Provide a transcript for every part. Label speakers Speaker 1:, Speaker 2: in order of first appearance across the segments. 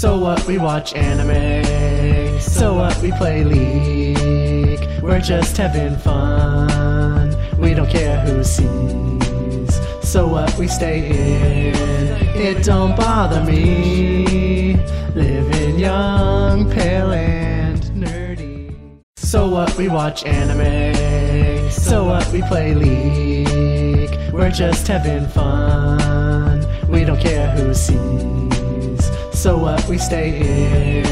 Speaker 1: So what? We watch anime. So what? We play League. We're just having fun. We don't care who sees. So what? We stay in. It don't bother me. Living young, pale, and nerdy. So what? We watch anime. So what? We play League. We're just having fun. We don't care who sees. So what? We stay in.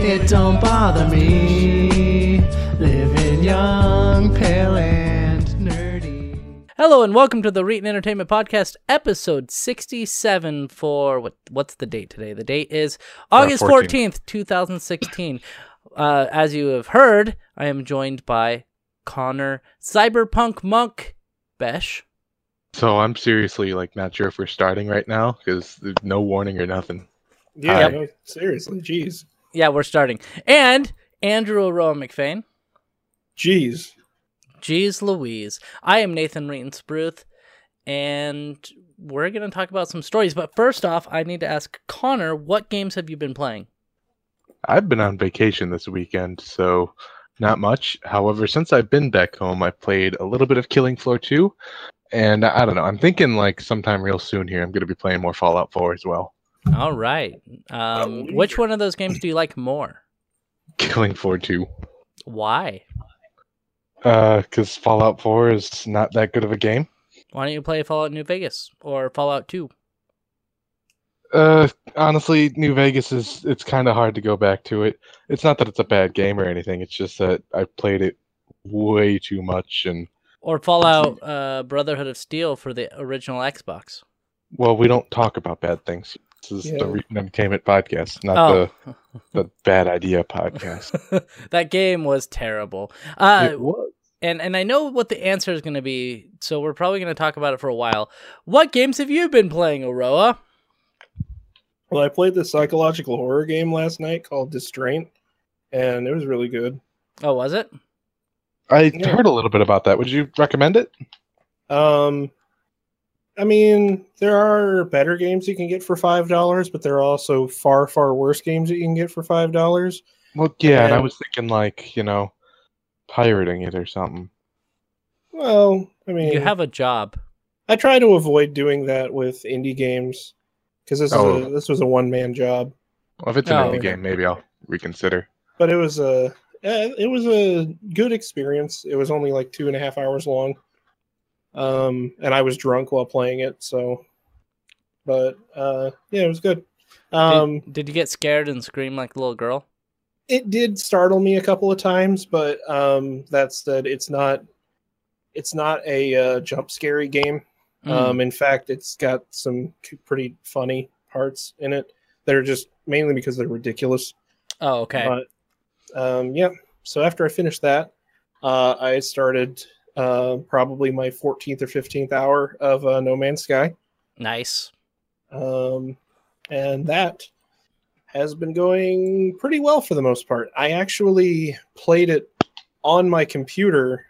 Speaker 1: It don't bother me. Living young, pale, and nerdy.
Speaker 2: Hello and welcome to the Reetin Entertainment Podcast, episode sixty-seven. For what? What's the date today? The date is August
Speaker 3: 14th.
Speaker 2: fourteenth, two thousand sixteen. Uh, as you have heard, I am joined by Connor Cyberpunk Monk Besh.
Speaker 3: So I'm seriously like not sure if we're starting right now because there's no warning or nothing.
Speaker 4: Yeah,
Speaker 3: Hi.
Speaker 4: no, seriously, jeez,
Speaker 2: Yeah, we're starting. And Andrew Aroah McFain.
Speaker 4: jeez.
Speaker 2: Jeez Louise. I am Nathan Reetin Spruth, and we're going to talk about some stories. But first off, I need to ask Connor, what games have you been playing?
Speaker 3: I've been on vacation this weekend, so not much. However, since I've been back home, I've played a little bit of Killing Floor 2, and I don't know. I'm thinking like sometime real soon here, I'm going to be playing more Fallout 4 as well.
Speaker 2: All right. Um, which one of those games do you like more?
Speaker 3: Killing Floor 2,
Speaker 2: Why?
Speaker 3: because Fallout 4 is not that good of a game.
Speaker 2: Why don't you play Fallout New Vegas or Fallout 2?
Speaker 3: Uh, honestly, New Vegas is it's kind of hard to go back to it. It's not that it's a bad game or anything. It's just that I played it way too much and
Speaker 2: Or Fallout uh, Brotherhood of Steel for the original Xbox?
Speaker 3: Well, we don't talk about bad things. This is
Speaker 4: Yeah.
Speaker 3: the Reetin Entertainment podcast, not
Speaker 2: Oh,
Speaker 3: the the bad idea podcast.
Speaker 2: that game was terrible. Uh,
Speaker 3: it was.
Speaker 2: and and I know what the answer is going to be, so we're probably going to talk about it for a while. What games have you been playing, Aroah?
Speaker 4: Well, I played the psychological horror game last night called Distraint, and it was really good.
Speaker 2: Oh, was it?
Speaker 3: I
Speaker 4: Yeah.
Speaker 3: heard a little bit about that. Would you recommend it?
Speaker 4: Um, I mean, there are better games you can get for five dollars, but there are also far, far worse games that you can get for five dollars.
Speaker 3: Well, yeah, and I was thinking like you know, pirating it or something.
Speaker 4: Well, I mean,
Speaker 2: You have a job.
Speaker 4: I try to avoid doing that with indie games because this
Speaker 3: Oh.
Speaker 4: is a, this was a one man job.
Speaker 3: Well, if it's an
Speaker 2: Oh,
Speaker 3: indie
Speaker 4: okay.
Speaker 3: game, maybe I'll reconsider.
Speaker 4: but it was a eh, it was a good experience. It was only like two and a half hours long, um, and I was drunk while playing it. So, but uh, yeah, it was good. Um,
Speaker 2: did, did you get scared and scream like a little girl?
Speaker 4: it did startle me a couple of times, but um, that's that said, it's not it's not a uh, jump scary game.
Speaker 2: Mm.
Speaker 4: Um, in fact, it's got some pretty funny parts in it that are just mainly because they're ridiculous.
Speaker 2: oh, okay.
Speaker 4: But um, yeah, so after I finished that, uh, I started uh, probably my 14th or 15th hour of uh, No Man's Sky,
Speaker 2: nice.
Speaker 4: um, and that has been going pretty well for the most part. I actually played it on my computer,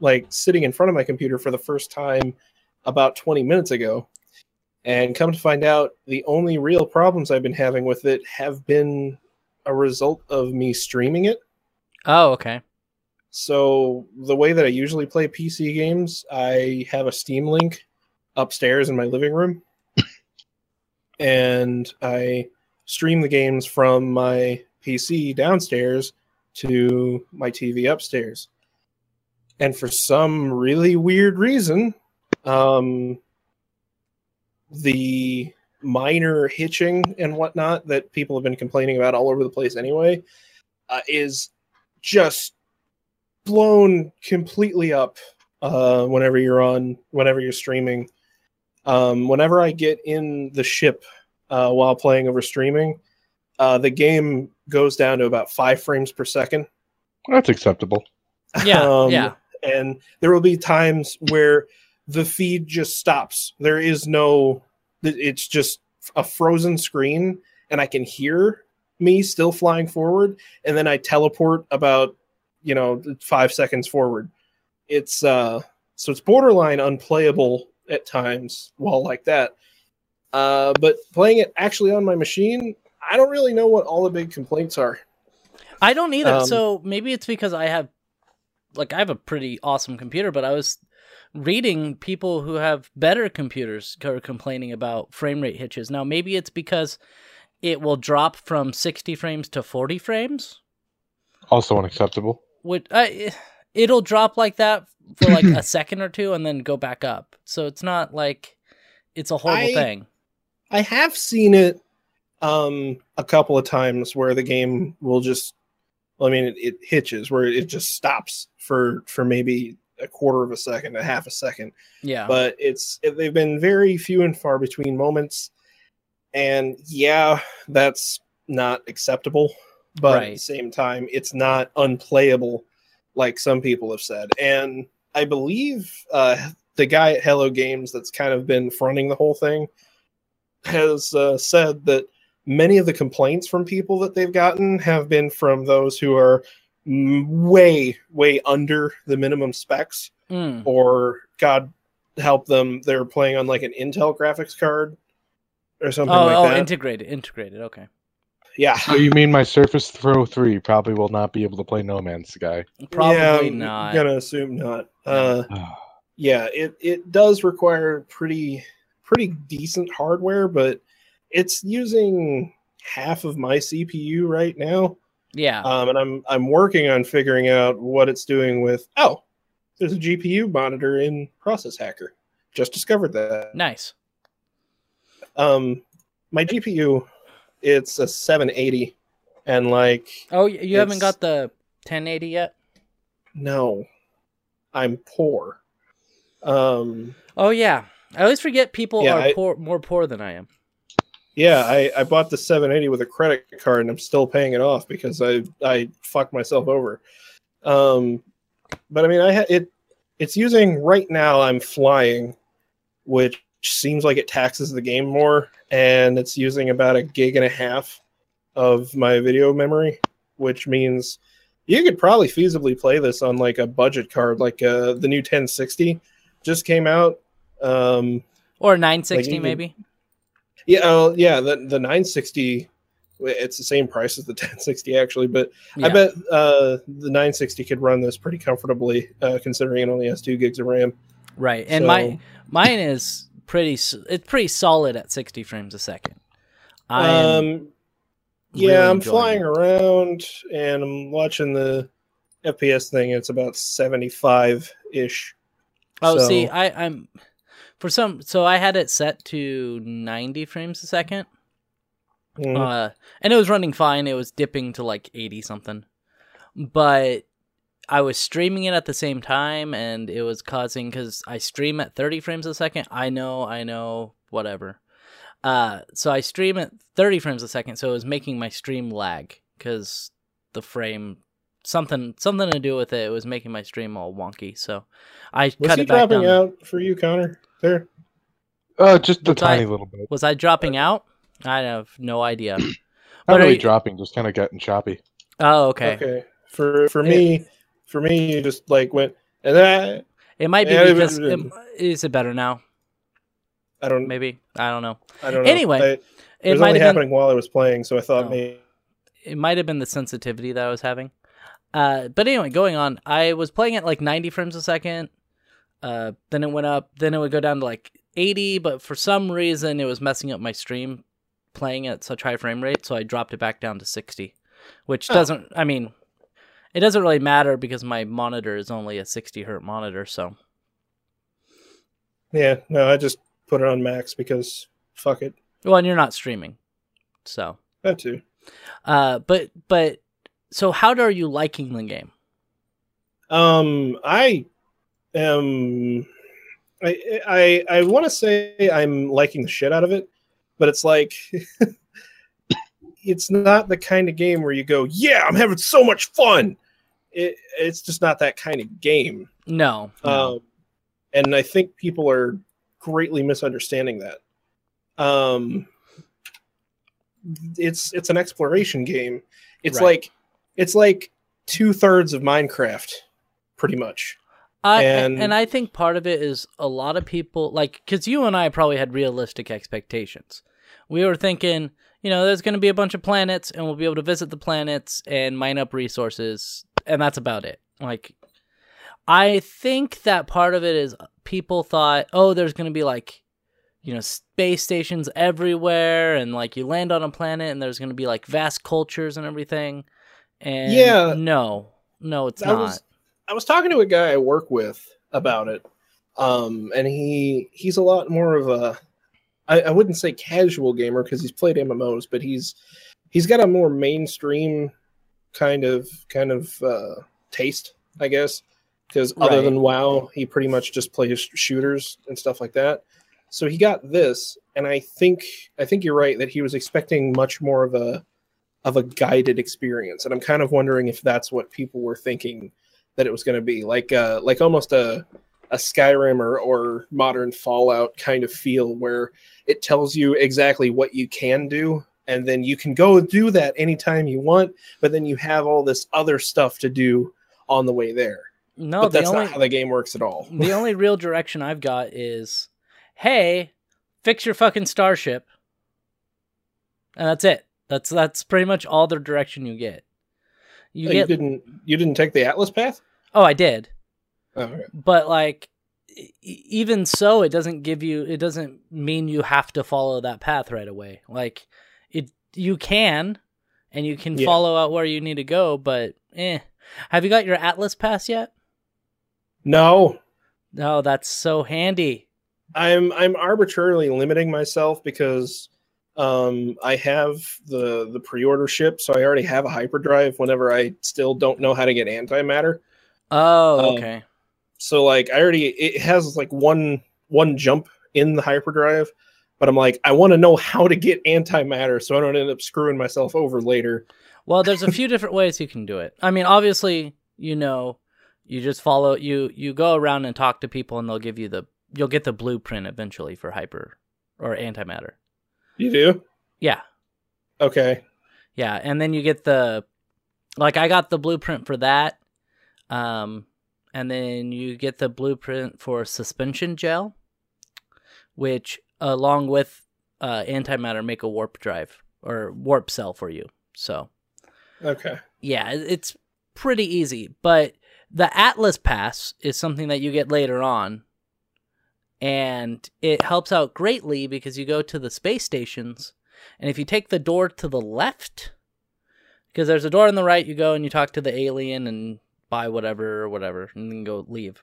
Speaker 4: like sitting in front of my computer for the first time about 20 minutes ago. And come to find out, the only real problems I've been having with it have been a result of me streaming it.
Speaker 2: Oh, okay.
Speaker 4: So the way that I usually play PC games, I have a Steam link upstairs in my living room, and I stream the games from my PC downstairs to my TV upstairs. And for some really weird reason, um, the minor hitching and whatnot that people have been complaining about all over the place anyway uh, is just blown completely up uh, whenever you're on whenever you're streaming. Um, whenever I get in the ship uh, while playing over streaming, uh, the game goes down to about five frames per second.
Speaker 3: That's acceptable.
Speaker 2: Yeah,
Speaker 4: Um,
Speaker 2: yeah.
Speaker 4: and there will be times where the feed just stops. There is no, it's just a frozen screen, and I can hear me still flying forward, and then I teleport about, you know, five seconds forward. It's uh, so it's borderline unplayable at times while like that. Uh, but playing it actually on my machine, I don't really know what all the big complaints are.
Speaker 2: I don't either.
Speaker 4: Um,
Speaker 2: so maybe it's because I have, like, I have a pretty awesome computer, but I was reading people who have better computers who are complaining about frame rate hitches. Now, maybe it's because it will drop from 60 frames to 40 frames.
Speaker 3: Also unacceptable.
Speaker 2: Would uh, it'll drop like that for like a second or two and then go back up. So it's not like it's a horrible
Speaker 4: I-
Speaker 2: thing.
Speaker 4: I have seen it um a couple of times where the game will just well, I mean it, it hitches where it just stops for for maybe a quarter of a second, a half a second.
Speaker 2: Yeah.
Speaker 4: But it's it, they've been very few and far between moments. And yeah, that's not acceptable. But at the same time, it's not unplayable like some people have said. And I believe uh the guy at Hello Games that's kind of been fronting the whole thing has uh, said that many of the complaints from people that they've gotten have been from those who are way, way under the minimum specs,
Speaker 2: Mm.
Speaker 4: or God help them, they're playing on like an Intel graphics card or something
Speaker 2: Oh,
Speaker 4: like
Speaker 2: oh,
Speaker 4: that.
Speaker 2: integrated, integrated. Okay.
Speaker 4: Yeah,
Speaker 3: So you mean my Surface Pro 3 probably will not be able to play No Man's Sky?
Speaker 2: Probably
Speaker 4: yeah, I'm
Speaker 2: not.
Speaker 4: Gonna assume not. Uh, yeah, it it does require pretty pretty decent hardware, but it's using half of my CPU right now.
Speaker 2: Yeah.
Speaker 4: um, and I'm I'm working on figuring out what it's doing with. Oh, there's a GPU monitor in Process Hacker. Just discovered that.
Speaker 2: nice.
Speaker 4: Um, my GPU, it's a 780, and like
Speaker 2: Oh, you haven't got the 1080 yet?
Speaker 4: no, I'm poor. Um,
Speaker 2: Oh yeah. I always forget people
Speaker 4: Yeah,
Speaker 2: are
Speaker 4: I-
Speaker 2: poor, more poor than I am.
Speaker 4: yeah, I I bought the 780 with a credit card, and I'm still paying it off because I I fucked myself over. Um, but I mean, I ha- it it's using right now. I'm flying, which seems like it taxes the game more, and it's using about a gig and a half of my video memory, which means you could probably feasibly play this on like a budget card, like uh, the new 1060 just came out. Um,
Speaker 2: Or 960
Speaker 4: even-
Speaker 2: maybe.
Speaker 4: yeah, oh, yeah, the the 960 it's the same price as the 1060 actually, but I bet uh, the 960 could run this pretty comfortably, uh, considering it only has two gigs of RAM.
Speaker 2: Right. And
Speaker 4: So-
Speaker 2: my mine is pretty it's pretty solid at 60 frames a second. I
Speaker 4: Um, yeah,
Speaker 2: really
Speaker 4: I'm flying
Speaker 2: it.
Speaker 4: around and I'm watching the FPS thing. It's about 75 ish.
Speaker 2: Oh,
Speaker 4: so-
Speaker 2: see, I I'm for some so I had it set to 90 frames a second.
Speaker 4: Mm.
Speaker 2: Uh and it was running fine. It was dipping to like 80 something. But I was streaming it at the same time and it was causing cuz I stream at 30 frames a second. I know, I know, whatever. Uh so I stream at 30 frames a second so it was making my stream lag cuz the frame something something to do with it. It was making my stream all wonky. So I
Speaker 4: Was
Speaker 2: cut
Speaker 4: he
Speaker 2: it back
Speaker 4: dropping
Speaker 2: down.
Speaker 4: out for you, Connor? There.
Speaker 3: Uh, just a
Speaker 2: Was I-
Speaker 3: tiny little bit.
Speaker 2: Was I dropping out? I have no idea.
Speaker 3: Not
Speaker 2: But are
Speaker 3: really
Speaker 2: you-
Speaker 3: dropping, just kind of getting choppy.
Speaker 2: Oh, okay.
Speaker 4: Okay. For for me, for me, you just like went and then
Speaker 2: It might be because it, is it better now?
Speaker 4: I, don't
Speaker 2: Maybe I don't know.
Speaker 4: I don't know.
Speaker 2: Anyway,
Speaker 4: I-
Speaker 2: It
Speaker 4: it was
Speaker 2: might
Speaker 4: only
Speaker 2: have been
Speaker 4: happening while I was playing, so I thought
Speaker 2: Oh.
Speaker 4: maybe.
Speaker 2: it might have been the sensitivity that I was having. Uh, but anyway, going on, I was playing at like 90 frames a second. Uh, then it went up. Then it would go down to like 80. But for some reason, it was messing up my stream playing at such high frame rate, so I dropped it back down to 60, which
Speaker 4: Oh.
Speaker 2: doesn't. I mean, it doesn't really matter because my monitor is only a 60 hertz monitor. So
Speaker 4: Yeah, no, I just put it on max because fuck it.
Speaker 2: well, and you're not streaming, so.
Speaker 4: That too.
Speaker 2: Uh, but but so how are you liking the game?
Speaker 4: Um, I am. I I I want to say I'm liking the shit out of it, but it's like it's not the kind of game where you go, "Yeah, I'm having so much fun." It it's just not that kind of game.
Speaker 2: No.
Speaker 4: Um, and I think people are greatly misunderstanding that. Um, it's it's an exploration game. It's
Speaker 2: Right.
Speaker 4: like it's like two thirds of Minecraft, pretty much.
Speaker 2: I
Speaker 4: and-
Speaker 2: and I think part of it is a lot of people like because you and I probably had realistic expectations. We were thinking, you know, there's going to be a bunch of planets, and we'll be able to visit the planets and mine up resources, and that's about it. Like, I think that part of it is people thought, oh, there's going to be like, you know, space stations everywhere, and like you land on a planet, and there's going to be like vast cultures and everything. And
Speaker 4: Yeah.
Speaker 2: no, no, it's
Speaker 4: I
Speaker 2: not.
Speaker 4: was I was talking to a guy I work with about it, um, and he he's a lot more of a I, I wouldn't say casual gamer because he's played MMOs, but he's he's got a more mainstream kind of kind of uh, taste, I guess. Because other
Speaker 2: Right.
Speaker 4: than WoW, he pretty much just plays shooters and stuff like that. So he got this, and I think I think you're right that he was expecting much more of a of a guided experience, and I'm kind of wondering if that's what people were thinking that it was going to be, like uh, like almost a a Skyrim or, or modern Fallout kind of feel, where it tells you exactly what you can do, and then you can go do that anytime you want, but then you have all this other stuff to do on the way there.
Speaker 2: no,
Speaker 4: but that's
Speaker 2: only
Speaker 4: not how the game works at all.
Speaker 2: the only real direction I've got is, hey, fix your fucking starship, and that's it. That's that's pretty much all the direction you get. You
Speaker 4: Oh,
Speaker 2: get
Speaker 4: you didn't you didn't take the Atlas path?
Speaker 2: oh, I did,
Speaker 4: Oh, okay.
Speaker 2: but like, even so, it doesn't give you. It doesn't mean you have to follow that path right away. Like, it you can, and you can
Speaker 4: Yeah.
Speaker 2: follow out where you need to go, but eh. Have you got your Atlas pass yet?
Speaker 4: No,
Speaker 2: Oh, that's so handy.
Speaker 4: I'm I'm arbitrarily limiting myself because um, I have the the pre-order ship, so I already have a hyperdrive. Whenever I still don't know how to get antimatter,
Speaker 2: Oh,
Speaker 4: Um,
Speaker 2: okay.
Speaker 4: so like I already it has like one one jump in the hyperdrive, but I'm like I want to know how to get antimatter so I don't end up screwing myself over later.
Speaker 2: Well, there's a few different ways you can do it. I mean, obviously, you know, you just follow you you go around and talk to people and they'll give you the you'll get the blueprint eventually for hyper or antimatter.
Speaker 4: You do
Speaker 2: Yeah.
Speaker 4: okay.
Speaker 2: Yeah, and then you get the like I got the blueprint for that. Um and then you get the blueprint for suspension gel which along with uh antimatter make a warp drive or warp cell for you. So,
Speaker 4: Okay.
Speaker 2: yeah, it's pretty easy. But the Atlas Pass is something that you get later on, and it helps out greatly because you go to the space stations, and if you take the door to the left, because there's a door on the right, you go and you talk to the alien and buy whatever or whatever, and then go leave.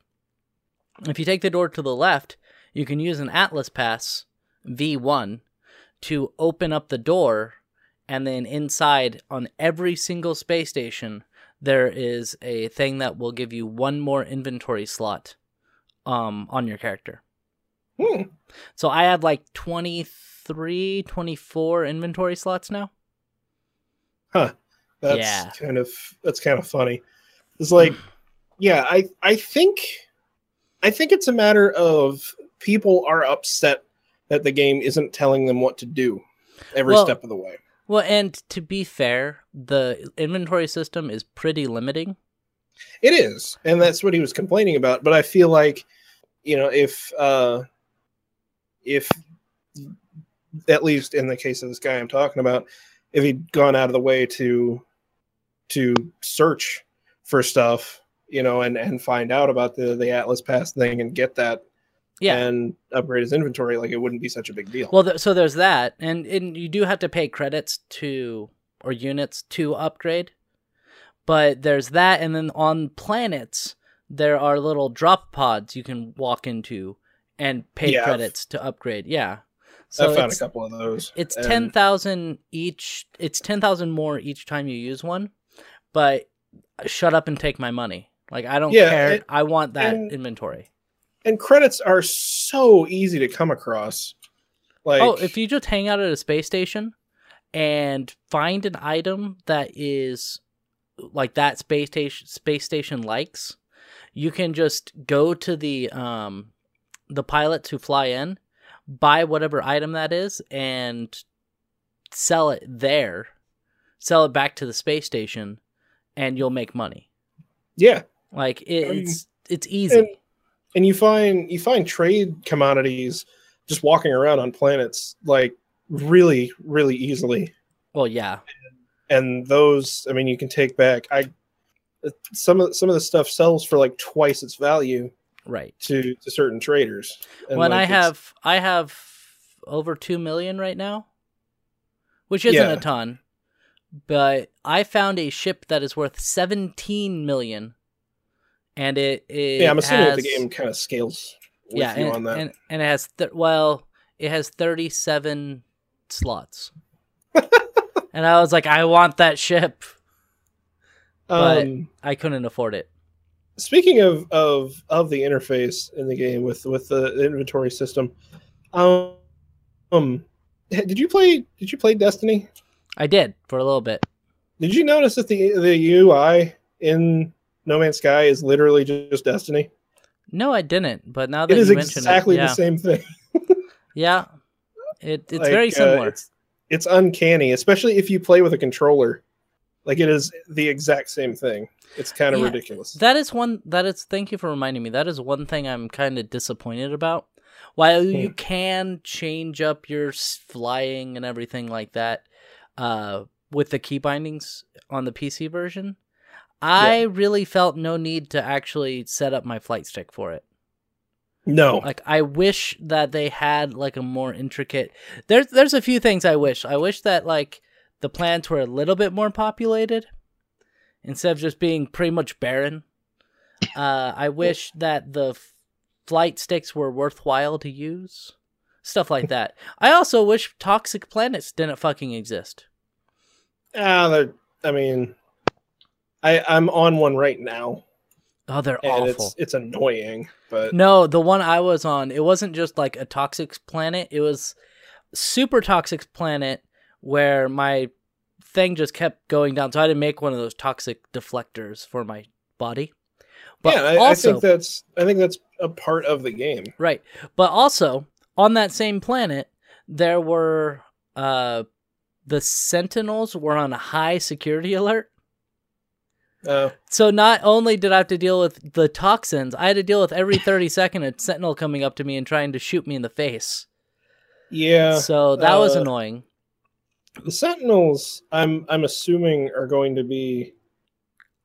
Speaker 2: If you take the door to the left, you can use an Atlas Pass V1 to open up the door and then inside on every single space station there is a thing that will give you one more inventory slot um on your character
Speaker 4: Hmm.
Speaker 2: so i have like 23 24 inventory slots now
Speaker 4: That's
Speaker 2: Yeah.
Speaker 4: kind of that's kind of funny. It's like, yeah, I I think I think it's a matter of people are upset that the game isn't telling them what to do every
Speaker 2: Well-
Speaker 4: step of the way.
Speaker 2: well and to be fair the inventory system is pretty limiting
Speaker 4: It is, and that's what he was complaining about. But I feel like, you know, if uh, if at least in the case of this guy I'm talking about, if he'd gone out of the way to to search for stuff, you know, and and find out about the the Atlas Pass thing and get that
Speaker 2: yeah
Speaker 4: and upgrade his inventory, like it wouldn't be such a big deal.
Speaker 2: Well, th- so there's that, and, and you do have to pay credits to or units to upgrade. But there's that, and then on planets there are little drop pods you can walk into and pay
Speaker 4: Yeah, I've-
Speaker 2: credits to upgrade. Yeah, so
Speaker 4: I found a couple of those.
Speaker 2: it's
Speaker 4: and-
Speaker 2: ten thousand each. It's ten thousand more each time you use one. But shut up and take my money. Like I don't
Speaker 4: Yeah,
Speaker 2: care.
Speaker 4: and-
Speaker 2: I want that
Speaker 4: and-
Speaker 2: inventory.
Speaker 4: And credits are so easy to come across. Like,
Speaker 2: oh, if you just hang out at a space station and find an item that is like that space station space station likes, you can just go to the um the pilots who fly in, buy whatever item that is, and sell it there. Sell it back to the space station, and you'll make money.
Speaker 4: yeah,
Speaker 2: Like it, it's it's easy.
Speaker 4: And- you find you find trade commodities just walking around on planets like really, really easily.
Speaker 2: Well, yeah.
Speaker 4: And those, I mean, you can take back. I some of some of the stuff sells for like twice its value
Speaker 2: Right.
Speaker 4: to to certain traders. And,
Speaker 2: when I
Speaker 4: like, it's-
Speaker 2: have I have over 2 million right now, which isn't
Speaker 4: Yeah.
Speaker 2: a ton. But I found a ship that is worth 17 million and it, it
Speaker 4: yeah, I'm assuming that the game kind of scales with
Speaker 2: yeah,
Speaker 4: you
Speaker 2: and,
Speaker 4: on that.
Speaker 2: and and it has th- well, it has 37 slots. and I was like I want that ship. but-
Speaker 4: um,
Speaker 2: I couldn't afford it.
Speaker 4: speaking of of of the interface in the game with with the inventory system, um, um, did you play did you play Destiny?
Speaker 2: I did for a little bit.
Speaker 4: Did you notice that the the UI in No Man's Sky is literally just Destiny?
Speaker 2: No, I didn't. But now that
Speaker 4: It is
Speaker 2: you mention
Speaker 4: exactly
Speaker 2: it, yeah,
Speaker 4: the same thing.
Speaker 2: yeah, it it's
Speaker 4: Like,
Speaker 2: very
Speaker 4: uh,
Speaker 2: similar.
Speaker 4: it's, it's uncanny, especially if you play with a controller. Like it is the exact same thing. It's kind of
Speaker 2: Yeah.
Speaker 4: ridiculous.
Speaker 2: That is one that is thank you for reminding me. That is one thing I'm kind of disappointed about. While you
Speaker 4: Hmm.
Speaker 2: can change up your flying and everything like that uh with the key bindings on the PC version, I really felt no need to actually set up my flight stick for it.
Speaker 4: no,
Speaker 2: Like I wish that they had like a more intricate There's there's a few things I wish. I wish that like the planets were a little bit more populated instead of just being pretty much barren. Uh I wish that the f- flight sticks were worthwhile to use. Stuff like that. I also wish toxic planets didn't fucking exist.
Speaker 4: ah, they're- I mean, I I'm on one right now,
Speaker 2: Oh, they're
Speaker 4: and
Speaker 2: awful.
Speaker 4: it's it's annoying. But
Speaker 2: No, the one I was on, it wasn't just like a toxic planet. It was super toxic planet where my thing just kept going down. So I had to make one of those toxic deflectors for my body. But
Speaker 4: yeah, I, I think that's I think that's a part of the game.
Speaker 2: right. But also on that same planet, there were uh the sentinels were on a high security alert.
Speaker 4: Uh,
Speaker 2: So not only did I have to deal with the toxins, I had to deal with every 30 second a sentinel coming up to me and trying to shoot me in the face.
Speaker 4: yeah,
Speaker 2: so that was
Speaker 4: uh,
Speaker 2: annoying.
Speaker 4: the Sentinels, I'm I'm assuming are going to be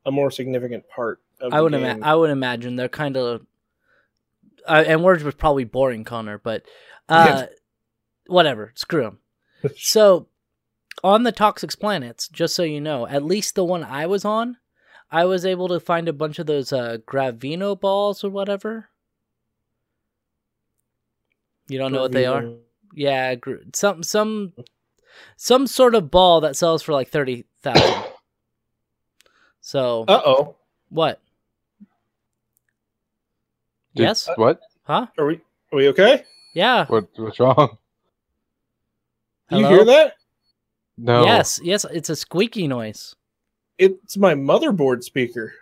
Speaker 4: a more significant part of
Speaker 2: I
Speaker 4: the
Speaker 2: would
Speaker 4: game.
Speaker 2: ima- I would imagine they're kind of uh, and words was probably boring, Connor, but uh, whatever. Screw them. so on the toxic planets, just so you know, at least the one I was on, I was able to find a bunch of those uh, gravitino balls or whatever. You don't know what they are? Yeah, gr- some some some sort of ball that sells for like thirty thousand. So
Speaker 4: Uh oh.
Speaker 2: what?
Speaker 3: Did-
Speaker 2: yes?
Speaker 3: What?
Speaker 2: Huh?
Speaker 4: Are we are we okay?
Speaker 2: Yeah.
Speaker 3: What? What's wrong?
Speaker 4: Do you hear that?
Speaker 3: No.
Speaker 2: Yes. Yes. It's a squeaky noise.
Speaker 4: It's my motherboard speaker.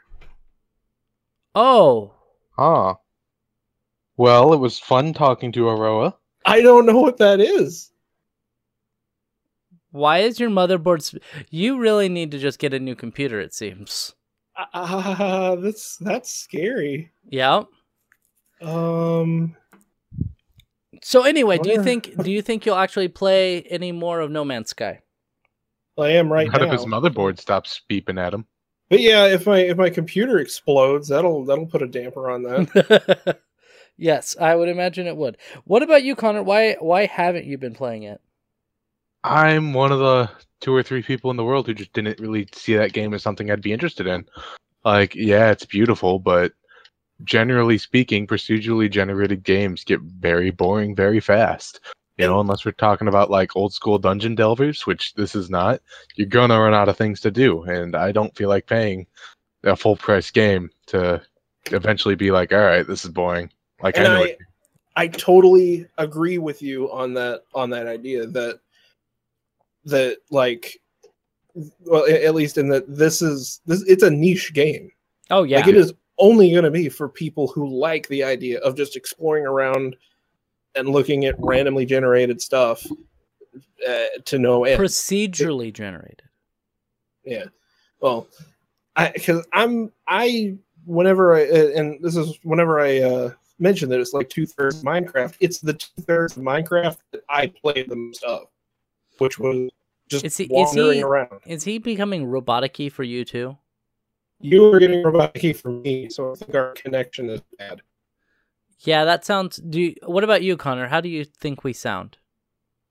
Speaker 2: Oh.
Speaker 3: Ah. Well, it was fun talking to Aroah.
Speaker 4: I don't know what that is.
Speaker 2: Why is your motherboard? Sp- you really need to just get a new computer. It seems.
Speaker 4: Ah, that's that's scary.
Speaker 2: Yeah.
Speaker 4: Um,
Speaker 2: So anyway, do you think do you think you'll actually play any more of No Man's Sky?
Speaker 4: I am right
Speaker 3: Not
Speaker 4: now.
Speaker 3: if his motherboard stops beeping at him.
Speaker 4: But yeah, if my if my computer explodes, that'll that'll put a damper on that.
Speaker 2: yes, I would imagine it would. What about you, Connor? Why why haven't you been playing it?
Speaker 3: I'm one of the two or three people in the world who just didn't really see that game as something I'd be interested in. Like, yeah, it's beautiful, but generally speaking, procedurally generated games get very boring very fast. You know, unless we're talking about like old school dungeon delvers, which this is not, you're gonna run out of things to do. And I don't feel like paying a full price game to eventually be like, all right, this is boring. Like,
Speaker 4: And
Speaker 3: I know
Speaker 4: I-
Speaker 3: it-
Speaker 4: I totally agree with you on that on that idea that that like well at least in that this is this it's a niche game.
Speaker 2: Oh yeah.
Speaker 4: Like it is only going to be for people who like the idea of just exploring around and looking at randomly generated stuff uh, to no end.
Speaker 2: procedurally generated.
Speaker 4: Yeah. Well, I because I'm I whenever I uh, and this is whenever I uh, mention that it's like two thirds Minecraft. It's the two thirds of Minecraft that I play the most of. which was just
Speaker 2: Is he- is
Speaker 4: wandering
Speaker 2: he-
Speaker 4: around.
Speaker 2: Is he becoming robotic for you too?
Speaker 4: You were getting robotic from me, so I think our connection is bad.
Speaker 2: Yeah, that sounds. Do you, what about you, Connor? How do you think we sound?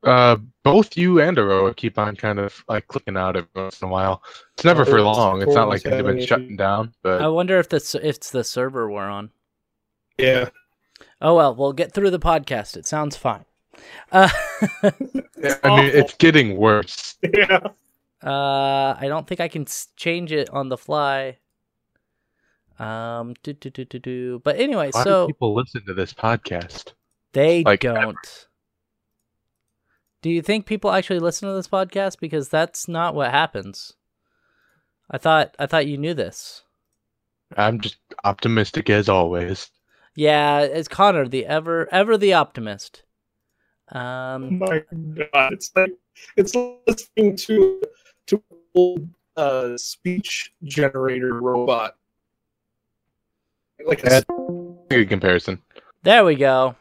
Speaker 3: Uh, both you and Aroah keep on kind of like clicking out every once in a while. It's never for long. It's not like they've been
Speaker 4: having
Speaker 3: shutting down, but
Speaker 2: I wonder if the if it's the server we're on.
Speaker 4: Yeah.
Speaker 2: Oh well, we'll get through the podcast. It sounds fine. Uh,
Speaker 3: I mean, it's getting worse.
Speaker 4: Yeah.
Speaker 2: uh, I don't think I can change it on the fly. Um, do, do, do, do, do. But anyway,
Speaker 3: Why
Speaker 2: so
Speaker 3: do people listen to this podcast?
Speaker 2: they
Speaker 3: like,
Speaker 2: don't. Do you think people actually listen to this podcast? Because that's not what happens. I thought I thought you knew this.
Speaker 3: I'm just optimistic as always.
Speaker 2: Yeah, it's Connor, the ever ever the optimist.
Speaker 4: Oh
Speaker 2: Um,
Speaker 4: my god. It's like it's listening to to an old uh speech generator robot. Like a
Speaker 3: That's Good comparison.
Speaker 2: there we go.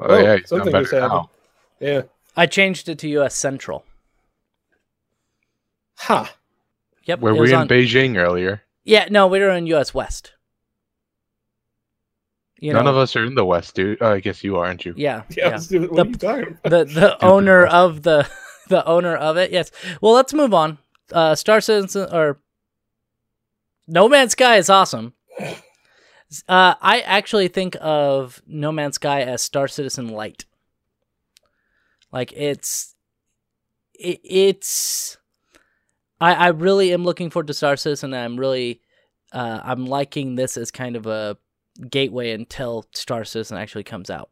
Speaker 3: Oh,
Speaker 4: Oh,
Speaker 3: yeah, you sound
Speaker 4: something just happened.
Speaker 3: now.
Speaker 4: yeah.
Speaker 2: I changed it to U.S. Central.
Speaker 4: Ha.
Speaker 2: Yep.
Speaker 3: Were we in
Speaker 2: on-
Speaker 3: Beijing earlier?
Speaker 2: Yeah, no, we were in U.S. West. You
Speaker 3: None
Speaker 2: know,
Speaker 3: of us are in the West, dude. Oh, I guess you are, aren't you?
Speaker 2: Yeah,
Speaker 4: Yeah,
Speaker 2: yeah.
Speaker 4: let's do it.
Speaker 2: The-
Speaker 4: What are you talking about?
Speaker 2: the the owner of the the owner of it. Yes. Well, let's move on. Uh, Star Citizen or No Man's Sky is awesome. Uh, I actually think of No Man's Sky as Star Citizen Light. Like it's, it, it's. I I really am looking forward to Star Citizen. And I'm really, uh, I'm liking this as kind of a gateway until Star Citizen actually comes out.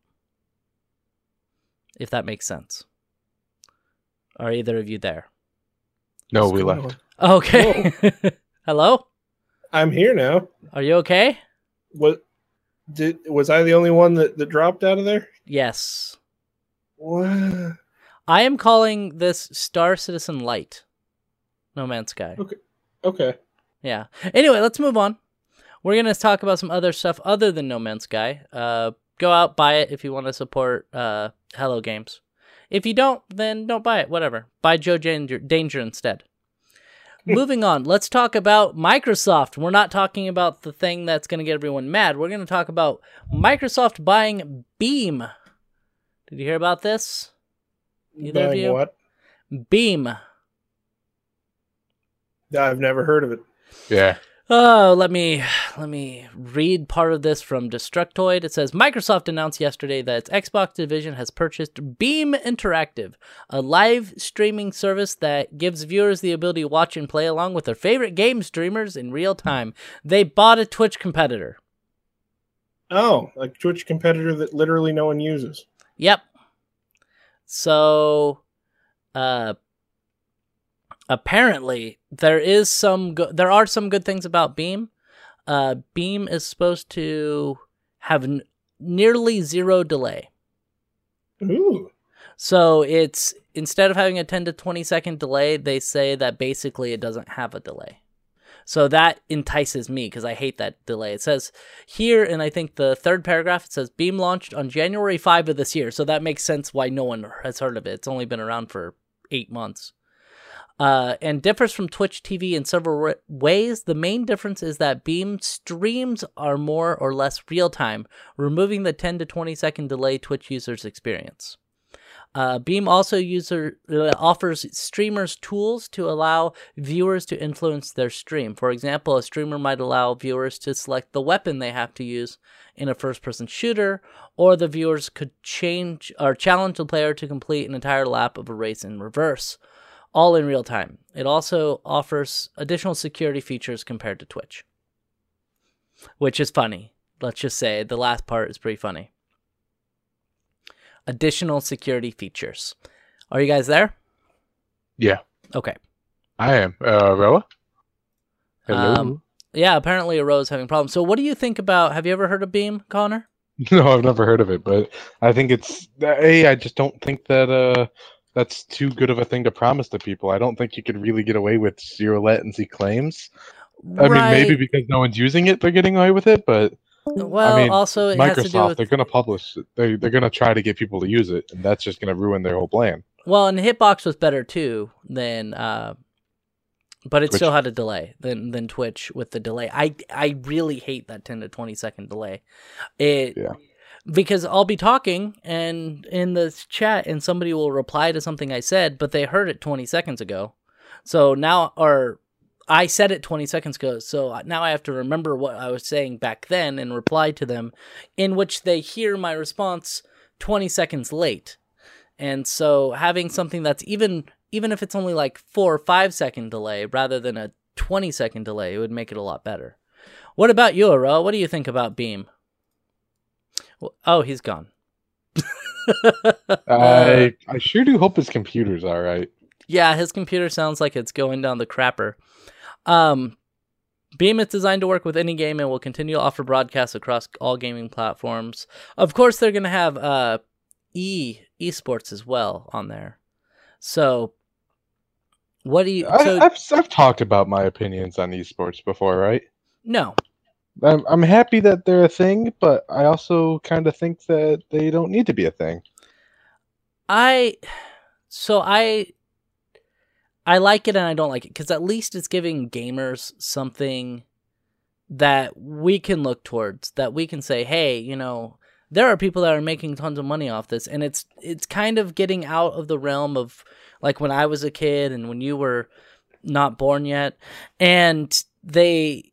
Speaker 2: If that makes sense. Are either of you there?
Speaker 3: No,
Speaker 4: What's
Speaker 3: we left.
Speaker 4: on?
Speaker 2: Okay. Hello?
Speaker 4: I'm here now.
Speaker 2: Are you okay?
Speaker 4: What did was I the only one that, that dropped out of there?
Speaker 2: Yes.
Speaker 4: What?
Speaker 2: I am calling this Star Citizen Light. No Man's Sky.
Speaker 4: Okay. Okay.
Speaker 2: Yeah. Anyway, let's move on. We're going to talk about some other stuff other than No Man's Sky. Uh, go out, buy it if you want to support uh, Hello Games. If you don't, then don't buy it. Whatever. Buy Joe Danger, Danger instead. Moving on, let's talk about Microsoft. We're not talking about the thing that's going to get everyone mad. We're going to talk about Microsoft buying Beam. Did you hear about this? Either of
Speaker 4: Buying
Speaker 2: you?
Speaker 4: What?
Speaker 2: Beam.
Speaker 4: I've never heard of it.
Speaker 3: Yeah.
Speaker 2: Oh, let me let me read part of this from Destructoid. It says Microsoft announced yesterday that its Xbox division has purchased Beam Interactive, a live streaming service that gives viewers the ability to watch and play along with their favorite game streamers in real time. They bought a Twitch competitor.
Speaker 4: Oh, a Twitch competitor that literally no one uses.
Speaker 2: Yep. So, uh, apparently there is some go- there are some good things about Beam. Uh, Beam is supposed to have n- nearly zero delay.
Speaker 4: Ooh.
Speaker 2: So it's instead of having a 10 to 20 second delay, they say that basically it doesn't have a delay. So that entices me because I hate that delay. It says here, and I think the third paragraph, it says Beam launched on January 5 of this year. So that makes sense why no one has heard of it. It's only been around for eight months. Uh, and differs from Twitch TV in several wa- ways. The main difference is that Beam streams are more or less real time, removing the 10 to 20 second delay Twitch users experience. Uh, Beam also user uh, offers streamers tools to allow viewers to influence their stream. For example, a streamer might allow viewers to select the weapon they have to use in a first-person shooter, or the viewers could change or challenge the player to complete an entire lap of a race in reverse, all in real time. It also offers additional security features compared to Twitch, which is funny. Let's just say the last part is pretty funny additional security features. Are you guys there?
Speaker 3: Yeah,
Speaker 2: Okay.
Speaker 3: I am. Uh, Roa? Hello?
Speaker 2: Um, Yeah, apparently Aro's having problems. So what do you think about have you ever heard of Beam, Connor?
Speaker 3: no, I've never heard of it, but I think it's a. I just don't think that uh, that's too good of a thing to promise to people. I don't think you could really get away with zero latency claims. I mean, maybe because no one's using it, they're getting away with it. But
Speaker 2: well,
Speaker 3: mean,
Speaker 2: also it has to do
Speaker 3: Microsoft,
Speaker 2: with
Speaker 3: they're going to publish it. They, they're going to try to get people to use it, and that's just going to ruin their whole plan.
Speaker 2: Well, and Hitbox was better too than, uh, but it
Speaker 3: Twitch.
Speaker 2: still had a delay than than Twitch with the delay. I I really hate that ten to twenty second delay. It
Speaker 3: Yeah.
Speaker 2: Because I'll be talking and in the chat and somebody will reply to something I said, but they heard it twenty seconds ago. So now, or I said it twenty seconds ago, so now I have to remember what I was saying back then and reply to them, in which they hear my response twenty seconds late. And so having something that's even even if it's only like four or five second delay rather than a 20 second delay, it would make it a lot better. What about you, Aro? What do you think about Beam? Well, oh, he's gone.
Speaker 3: I I sure do hope his computer's all right.
Speaker 2: Yeah, his computer sounds like it's going down the crapper. Um, Beam is designed to work with any game and will continue to offer broadcasts across all gaming platforms. Of course, they're going to have uh, e esports as well on there. So, what do you?
Speaker 3: I,
Speaker 2: so,
Speaker 3: I've I've talked about my opinions on esports before, right?
Speaker 2: no,
Speaker 3: I'm I'm happy that they're a thing, but I also kind of think that they don't need to be a thing.
Speaker 2: I so I I like it and I don't like it because at least it's giving gamers something that we can look towards that we can say, hey, you know, there are people that are making tons of money off this, and it's it's kind of getting out of the realm of like when I was a kid and when you were not born yet, and they,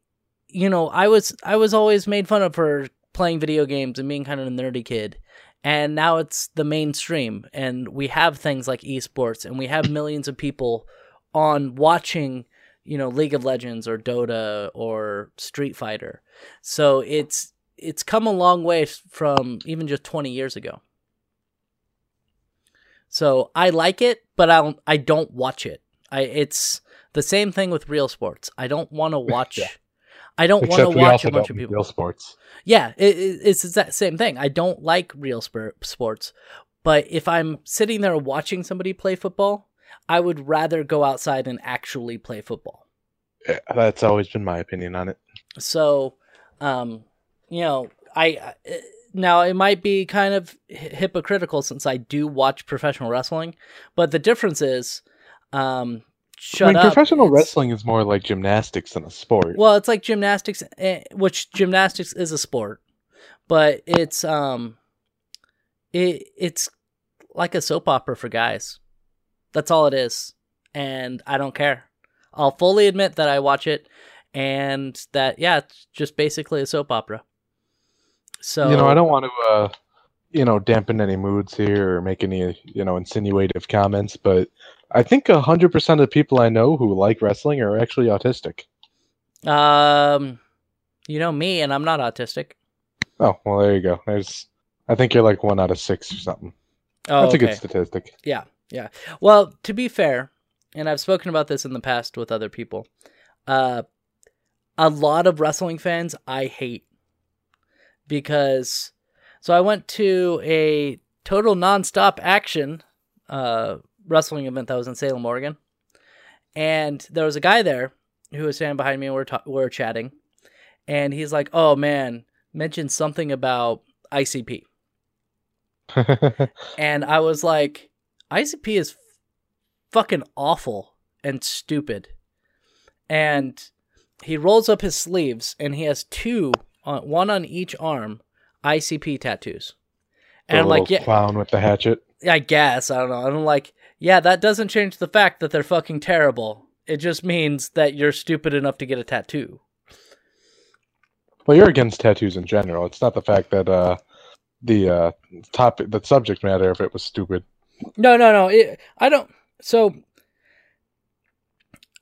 Speaker 2: you know, I was I was always made fun of for playing video games and being kind of a nerdy kid. And now it's the mainstream. And we have things like esports and we have millions of people on watching you know league of legends or dota or street fighter. So it's it's come a long way from even just 20 years ago. So i like it but i don't i don't watch it. I it's the same thing with real sports. I don't want to watch
Speaker 3: Yeah.
Speaker 2: I don't want to watch a bunch of people
Speaker 3: real sports.
Speaker 2: yeah, it, it, it's that same thing. I don't like real sports, but if I'm sitting there watching somebody play football, I would rather go outside and actually play football.
Speaker 3: Yeah, That's always been my opinion on it.
Speaker 2: So, um, you know, I I- now it might be kind of hypocritical since I do watch professional wrestling, but the difference is, um, shut
Speaker 3: I mean,
Speaker 2: up.
Speaker 3: professional
Speaker 2: It's-
Speaker 3: wrestling is more like gymnastics than a sport.
Speaker 2: Well, it's like gymnastics, eh, which gymnastics is a sport, but it's um, it it's like a soap opera for guys. That's all it is, and I don't care. I'll fully admit that I watch it, and that yeah, it's just basically a soap opera. So
Speaker 3: you know, I don't want to, uh, you know, dampen any moods here or make any, you know, insinuative comments, but I think hundred percent of the people I know who like wrestling are actually autistic.
Speaker 2: Um, you know me, and I'm not autistic.
Speaker 3: Oh, well, there you go. There's, I think you're like one out of six or something.
Speaker 2: Oh,
Speaker 3: That's
Speaker 2: okay.
Speaker 3: a good statistic.
Speaker 2: Yeah, yeah. Well, to be fair, and I've spoken about this in the past with other people, uh, a lot of wrestling fans I hate because. So I went to a total nonstop action uh, wrestling event that was in Salem, Oregon, and there was a guy there who was standing behind me and we we're ta- we we're chatting, and he's like, "Oh man, mentioned something about ICP." and I was like, ICP is fucking awful and stupid. And he rolls up his sleeves and he has two, on, one on each arm, ICP tattoos. And
Speaker 3: The
Speaker 2: I'm like, yeah,
Speaker 3: clown with the hatchet.
Speaker 2: I guess I don't know. I'm like, yeah, that doesn't change the fact that they're fucking terrible. It just means that you're stupid enough to get a tattoo.
Speaker 3: Well, you're against tattoos in general. It's not the fact that uh, the uh, topic, the subject matter, if it was stupid.
Speaker 2: No, no, no. It, I don't. So,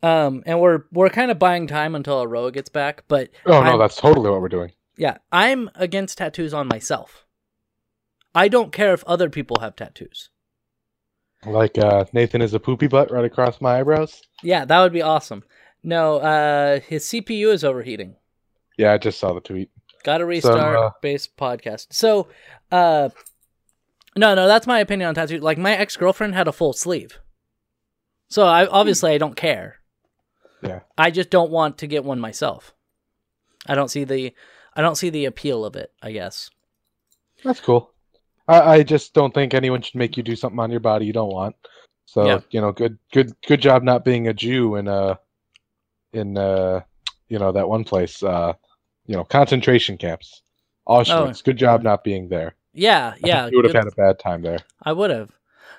Speaker 2: um, and we're we're kind of buying time until Aroah gets back, but
Speaker 3: Oh no,
Speaker 2: I'm-
Speaker 3: that's totally what we're doing.
Speaker 2: yeah, I'm against tattoos on myself. I don't care if other people have tattoos.
Speaker 3: Like uh, Nathan is a poopy butt right across my eyebrows.
Speaker 2: Yeah, that would be awesome. No, uh, his CPU is overheating.
Speaker 3: Yeah, I just saw the tweet.
Speaker 2: Got to restart
Speaker 3: uh,
Speaker 2: base podcast. So, uh, no, no, that's my opinion on tattoos. Like my ex girlfriend had a full sleeve, so I obviously I don't care.
Speaker 3: Yeah.
Speaker 2: I just don't want to get one myself. I don't see the, I don't see the appeal of it. I guess.
Speaker 3: That's cool. I, I just don't think anyone should make you do something on your body you don't want. So
Speaker 2: Yeah.
Speaker 3: you know, good good good job not being a Jew in uh in uh you know that one place uh you know concentration camps. Auschwitz. Good job not being there.
Speaker 2: Yeah, Oh. yeah.
Speaker 3: you would have had a bad time there.
Speaker 2: I would have.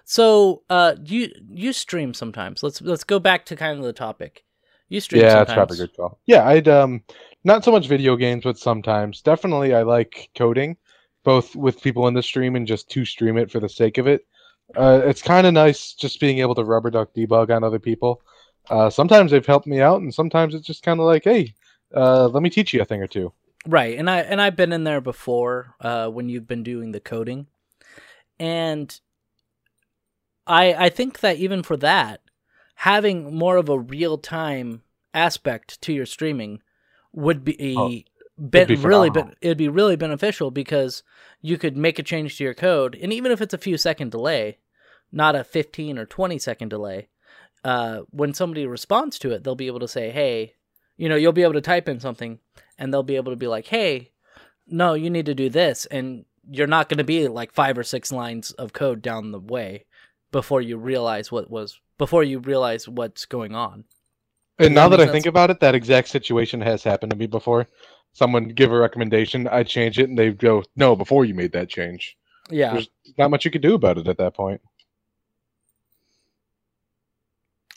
Speaker 2: So, uh, you you stream sometimes. Let's let's go back to kind of the topic. You stream
Speaker 3: yeah,
Speaker 2: sometimes.
Speaker 3: that's probably a good call. Yeah, I'd um not so much video games, but sometimes definitely I like coding, both with people in the stream and just to stream it for the sake of it. Uh, it's kind of nice just being able to rubber duck debug on other people. Uh, sometimes they've helped me out, and sometimes it's just kind of like, hey, uh, let me teach you a thing or two.
Speaker 2: Right, and I and I've been in there before uh, when you've been doing the coding, and I I think that even for that, having more of a real time aspect to your streaming would be
Speaker 3: Oh,
Speaker 2: ben-
Speaker 3: be
Speaker 2: really
Speaker 3: phenomenal.
Speaker 2: ben- it'd be really beneficial because you could make a change to your code, and even if it's a few second delay, not a fifteen or twenty second delay, uh, when somebody responds to it, they'll be able to say, "Hey." You know, you'll be able to type in something and they'll be able to be like, "Hey, no, you need to do this," and you're not going to be like five or six lines of code down the way before you realize what was before you realize what's going on.
Speaker 3: And now that
Speaker 2: make
Speaker 3: I think about it, that exact situation has happened to me before. Someone give a recommendation, I change it, and they go, "No, before you made that change."
Speaker 2: Yeah.
Speaker 3: There's not much you could do about it at that point.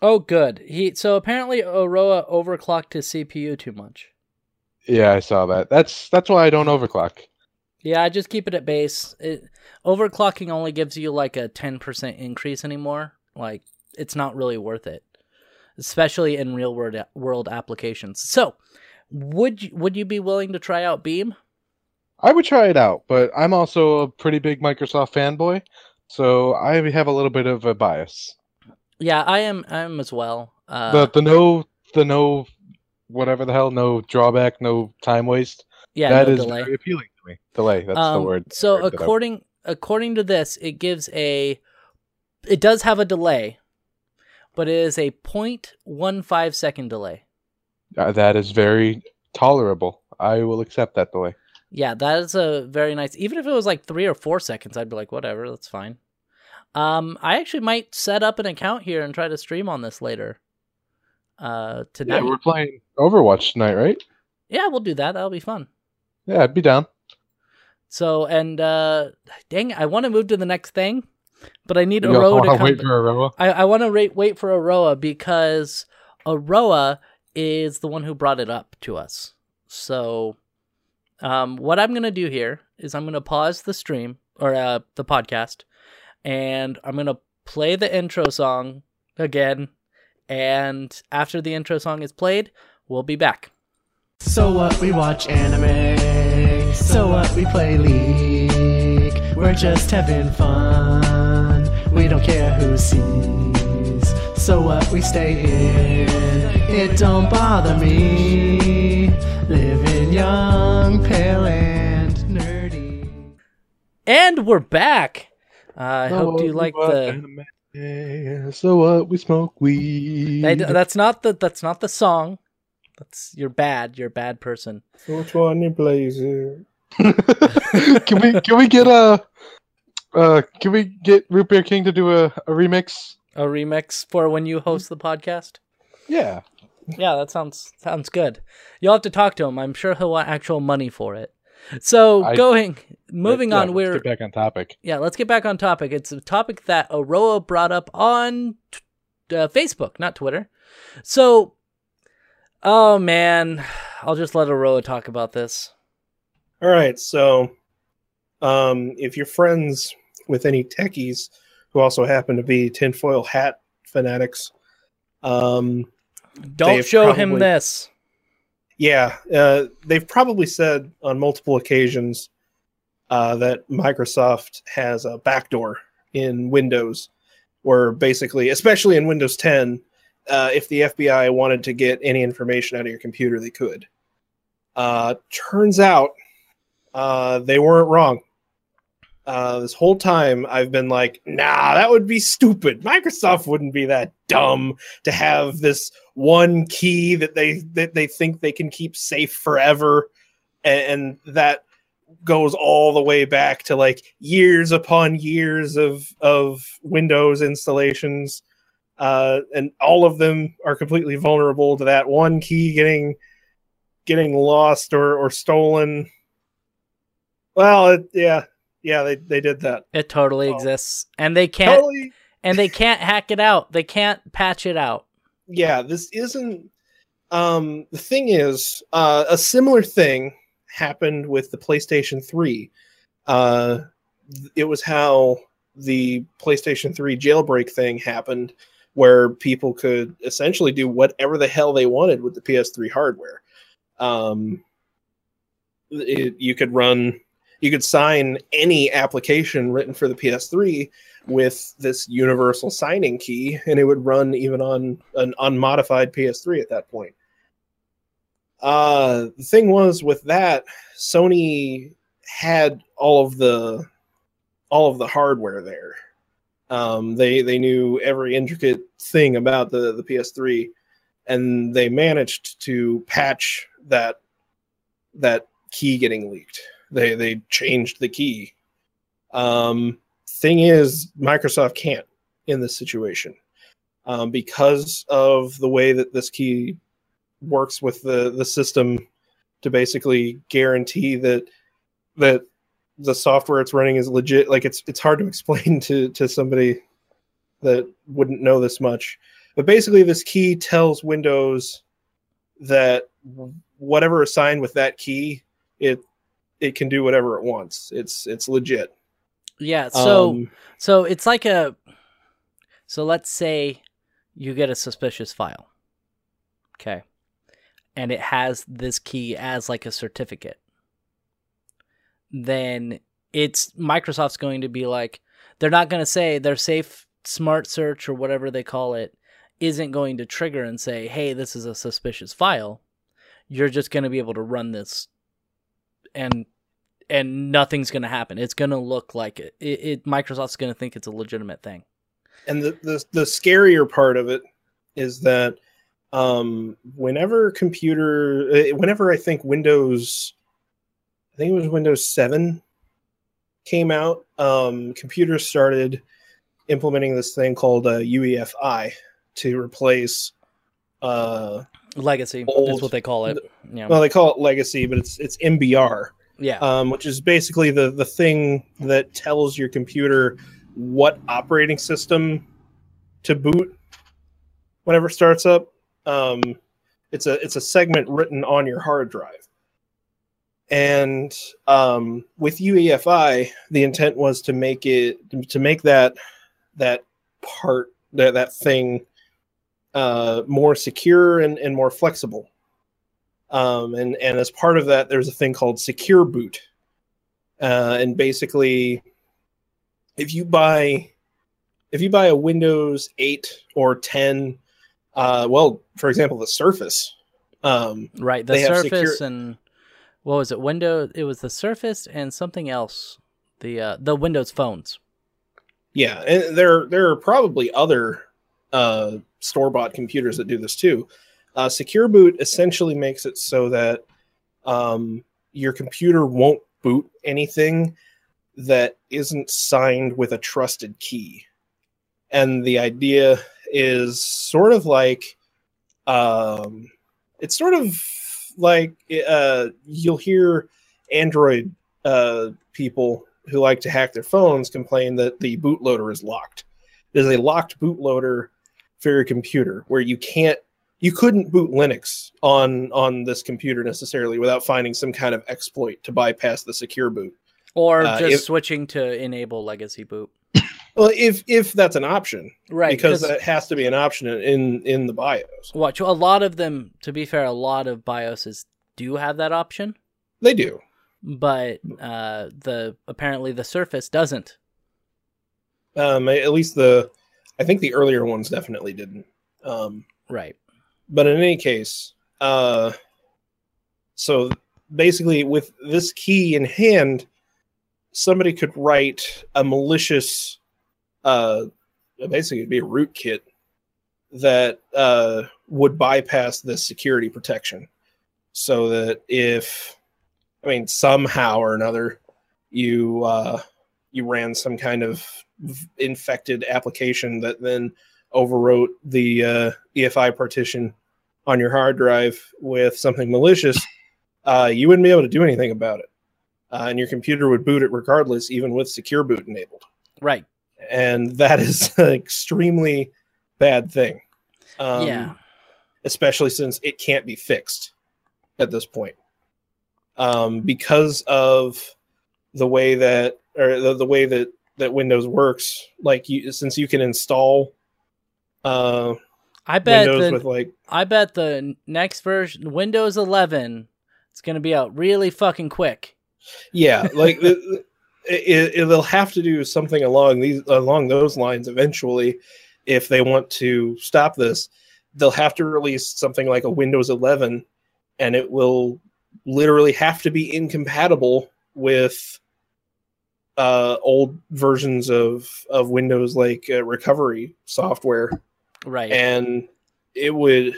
Speaker 2: Oh, good. He so apparently Aroah overclocked his CPU too much.
Speaker 3: Yeah, I saw that. That's that's why I don't overclock.
Speaker 2: Yeah, I just keep it at base. It, overclocking only gives you like a ten percent increase anymore. Like it's not really worth it, especially in real world world applications. So, would you, would you be willing to try out Beam?
Speaker 3: I would try it out, but I'm also a pretty big Microsoft fanboy, so I have a little bit of a bias.
Speaker 2: Yeah, I am. I am as well. Uh,
Speaker 3: the the no the no whatever the hell no drawback no time waste
Speaker 2: yeah,
Speaker 3: that
Speaker 2: no
Speaker 3: is
Speaker 2: delay.
Speaker 3: very appealing to me. Delay that's the
Speaker 2: Um,
Speaker 3: word.
Speaker 2: So
Speaker 3: that I-
Speaker 2: according according to this, it gives a it does have a delay, but it is a 0.15 second delay.
Speaker 3: Uh, that is very tolerable. I will accept that delay.
Speaker 2: Yeah, that is a very nice. Even if it was like three or four seconds, I'd be like, whatever, that's fine. Um, I actually might set up an account here and try to stream on this later. Uh, tonight.
Speaker 3: Yeah, we're playing Overwatch tonight, right?
Speaker 2: yeah, we'll do that. That'll be fun.
Speaker 3: Yeah, I'd be down.
Speaker 2: So and uh, dang, I want to move to the next thing, but I need
Speaker 3: You
Speaker 2: Aroah
Speaker 3: wanna
Speaker 2: come.
Speaker 3: wait for Aroah.
Speaker 2: I, I want to wait wait for Aroah because Aroah is the one who brought it up to us. So, um, what I'm gonna do here is I'm gonna pause the stream or uh, the podcast, and I'm gonna play the intro song again. And after the intro song is played, we'll be back.
Speaker 1: So what? We watch anime. So what? We play League. We're just having fun. We don't care who sees. So what? We stay in. It don't bother me. Living young, pale, and nerdy.
Speaker 2: And we're back. Uh, I
Speaker 3: So
Speaker 2: hope you like
Speaker 3: watch
Speaker 2: the.
Speaker 3: anime. So what? We smoke weed.
Speaker 2: That's not the that's not the song. That's you're bad. You're a bad person.
Speaker 4: Which one you blazer?
Speaker 3: can we can we get a uh can we get Root Beer King to do a, a remix?
Speaker 2: A remix for when you host the podcast.
Speaker 3: Yeah.
Speaker 2: Yeah, that sounds sounds good. You'll have to talk to him. I'm sure he'll want actual money for it. So
Speaker 3: I-
Speaker 2: going, moving
Speaker 3: Yeah,
Speaker 2: on.
Speaker 3: let's
Speaker 2: We're
Speaker 3: get back on topic.
Speaker 2: yeah. Let's get back on topic. It's a topic that Aroah brought up on t- uh, Facebook, not Twitter. So, oh man, I'll just let Aroah talk about this.
Speaker 4: All right, so um, if you're friends with any techies who also happen to be tinfoil hat fanatics, um,
Speaker 2: Don't show him this.
Speaker 4: yeah, uh, they've probably said on multiple occasions uh, that Microsoft has a backdoor in Windows, where basically, especially in Windows 10, uh, if the FBI wanted to get any information out of your computer, they could. Uh, turns out uh, they weren't wrong. Uh, this whole time, I've been like, nah, that would be stupid. Microsoft wouldn't be that dumb to have this one key that they that they think they can keep safe forever, and, and that goes all the way back to like years upon years of of Windows installations, uh, and all of them are completely vulnerable to that one key getting getting lost or or stolen. Well, it, yeah, yeah, they they did that.
Speaker 2: It totally
Speaker 4: Oh.
Speaker 2: exists, and they can't
Speaker 4: Totally.
Speaker 2: and they can't hack it out. They can't patch it out.
Speaker 4: yeah this isn't um the thing is uh a similar thing happened with the playstation 3 uh it was how the playstation 3 jailbreak thing happened where people could essentially do whatever the hell they wanted with the ps3 hardware um it, you could run you could sign any application written for the ps3 with this universal signing key, and it would run even on an unmodified PS3 at that point. Uh, the thing was with that, Sony had all of the all of the hardware there. Um, they they knew every intricate thing about the the PS3, and they managed to patch that that key getting leaked. They they changed the key. Um, thing is, Microsoft can't in this situation um, because of the way that this key works with the the system to basically guarantee that that the software it's running is legit. Like it's it's hard to explain to to somebody that wouldn't know this much. But basically, this key tells Windows that whatever assigned with that key, it it can do whatever it wants. It's it's legit.
Speaker 2: Yeah. So
Speaker 4: Um,
Speaker 2: so it's like a so let's say you get a suspicious file. Okay. And it has this key as like a certificate. Then it's Microsoft's going to be like they're not going to say their safe smart search or whatever they call it isn't going to trigger and say, "Hey, this is a suspicious file." You're just going to be able to run this and and nothing's going to happen. It's going to look like it. it, it Microsoft's going to think it's a legitimate thing.
Speaker 4: and the, the the scarier part of it is that um whenever computer uh, whenever i think windows i think it was windows 7 came out um computers started implementing this thing called uh, uefi to replace uh
Speaker 2: Legacy
Speaker 4: Old-
Speaker 2: is what they call it. Yeah.
Speaker 4: well they call it legacy but it's it's mbr
Speaker 2: yeah.
Speaker 4: um, which is basically the the thing that tells your computer what operating system to boot whenever it starts up. Um, it's a it's a segment written on your hard drive, and um, with UEFI, the intent was to make it to make that that part that that thing uh, more secure and, and more flexible. Um, and and as part of that, there's a thing called Secure Boot, uh, and basically, if you buy if you buy a Windows 8 or 10, uh, well, for example, the Surface, um,
Speaker 2: right. The Surface
Speaker 4: secure-
Speaker 2: and what was it? Windows. It was the Surface and something else. The uh, the Windows phones.
Speaker 4: Yeah, and there there are probably other uh, store bought computers that do this too. Uh, Secure Boot essentially makes it so that um, your computer won't boot anything that isn't signed with a trusted key. And the idea is sort of like um, it's sort of like uh, you'll hear Android uh, people who like to hack their phones complain that the bootloader is locked. There's a locked bootloader for your computer where you can't you couldn't boot Linux on on this computer necessarily without finding some kind of exploit to bypass the secure boot.
Speaker 2: Or
Speaker 4: Uh,
Speaker 2: just
Speaker 4: if-
Speaker 2: switching to enable legacy boot.
Speaker 4: Well, if if that's an option,
Speaker 2: Right.
Speaker 4: Because that has to be an option in in the BIOS.
Speaker 2: watch a lot of them. To be fair, a lot of BIOSes do have that option,
Speaker 4: They do.
Speaker 2: but uh, the apparently the Surface doesn't.
Speaker 4: Um, at least the I think the earlier ones definitely didn't. Um,
Speaker 2: Right.
Speaker 4: but in any case, uh, so basically, with this key in hand, somebody could write a malicious, uh, basically, it'd be a rootkit that uh, would bypass this security protection, so that if I mean, somehow or another, you uh, you ran some kind of infected application that then overwrote the uh, EFI partition on your hard drive with something malicious, uh, you wouldn't be able to do anything about it, uh, and your computer would boot it regardless, even with secure boot enabled.
Speaker 2: Right.
Speaker 4: And that is an extremely bad thing. Um,
Speaker 2: yeah.
Speaker 4: especially since it can't be fixed at this point um, because of the way that or the, the way that that windows works like you since you can install uh
Speaker 2: I bet
Speaker 4: windows
Speaker 2: the
Speaker 4: with like
Speaker 2: I bet the next version, Windows 11, it's gonna be out really fucking quick.
Speaker 4: yeah like the, it, it, they'll have to do something along these along those lines eventually if they want to stop this they'll have to release something like a windows 11 and it will literally have to be incompatible with uh, old versions of of windows like uh, recovery software
Speaker 2: Right.
Speaker 4: and it would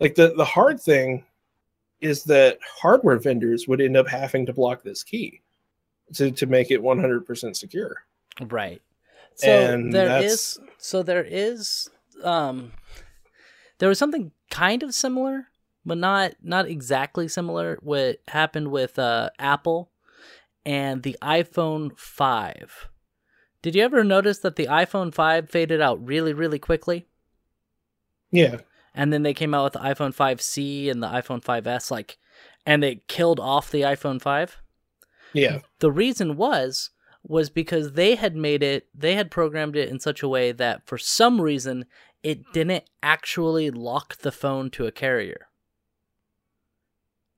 Speaker 4: like the the hard thing is that hardware vendors would end up having to block this key to to make it 100% secure
Speaker 2: Right. So
Speaker 4: And
Speaker 2: there
Speaker 4: that's-
Speaker 2: is so there is um there was something kind of similar, but not not exactly similar what happened with uh Apple and the iPhone 5. Did you ever notice that the iPhone 5 faded out really really quickly?
Speaker 4: yeah
Speaker 2: And then they came out with the iPhone 5C and the iPhone 5S like and they killed off the iPhone 5?
Speaker 4: yeah
Speaker 2: the reason was was because they had made it they had programmed it in such a way that for some reason it didn't actually lock the phone to a carrier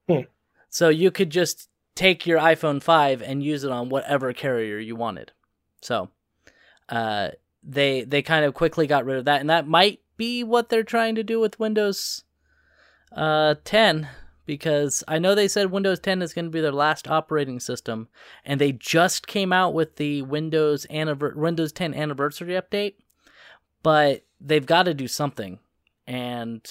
Speaker 4: Hmm.
Speaker 2: so you could just take your iphone 5 and use it on whatever carrier you wanted. So uh they they kind of quickly got rid of that and that might be what they're trying to do with windows uh 10 because I know they said Windows 10 is going to be their last operating system, and they just came out with the Windows anniver- Windows 10 anniversary update, but they've got to do something, and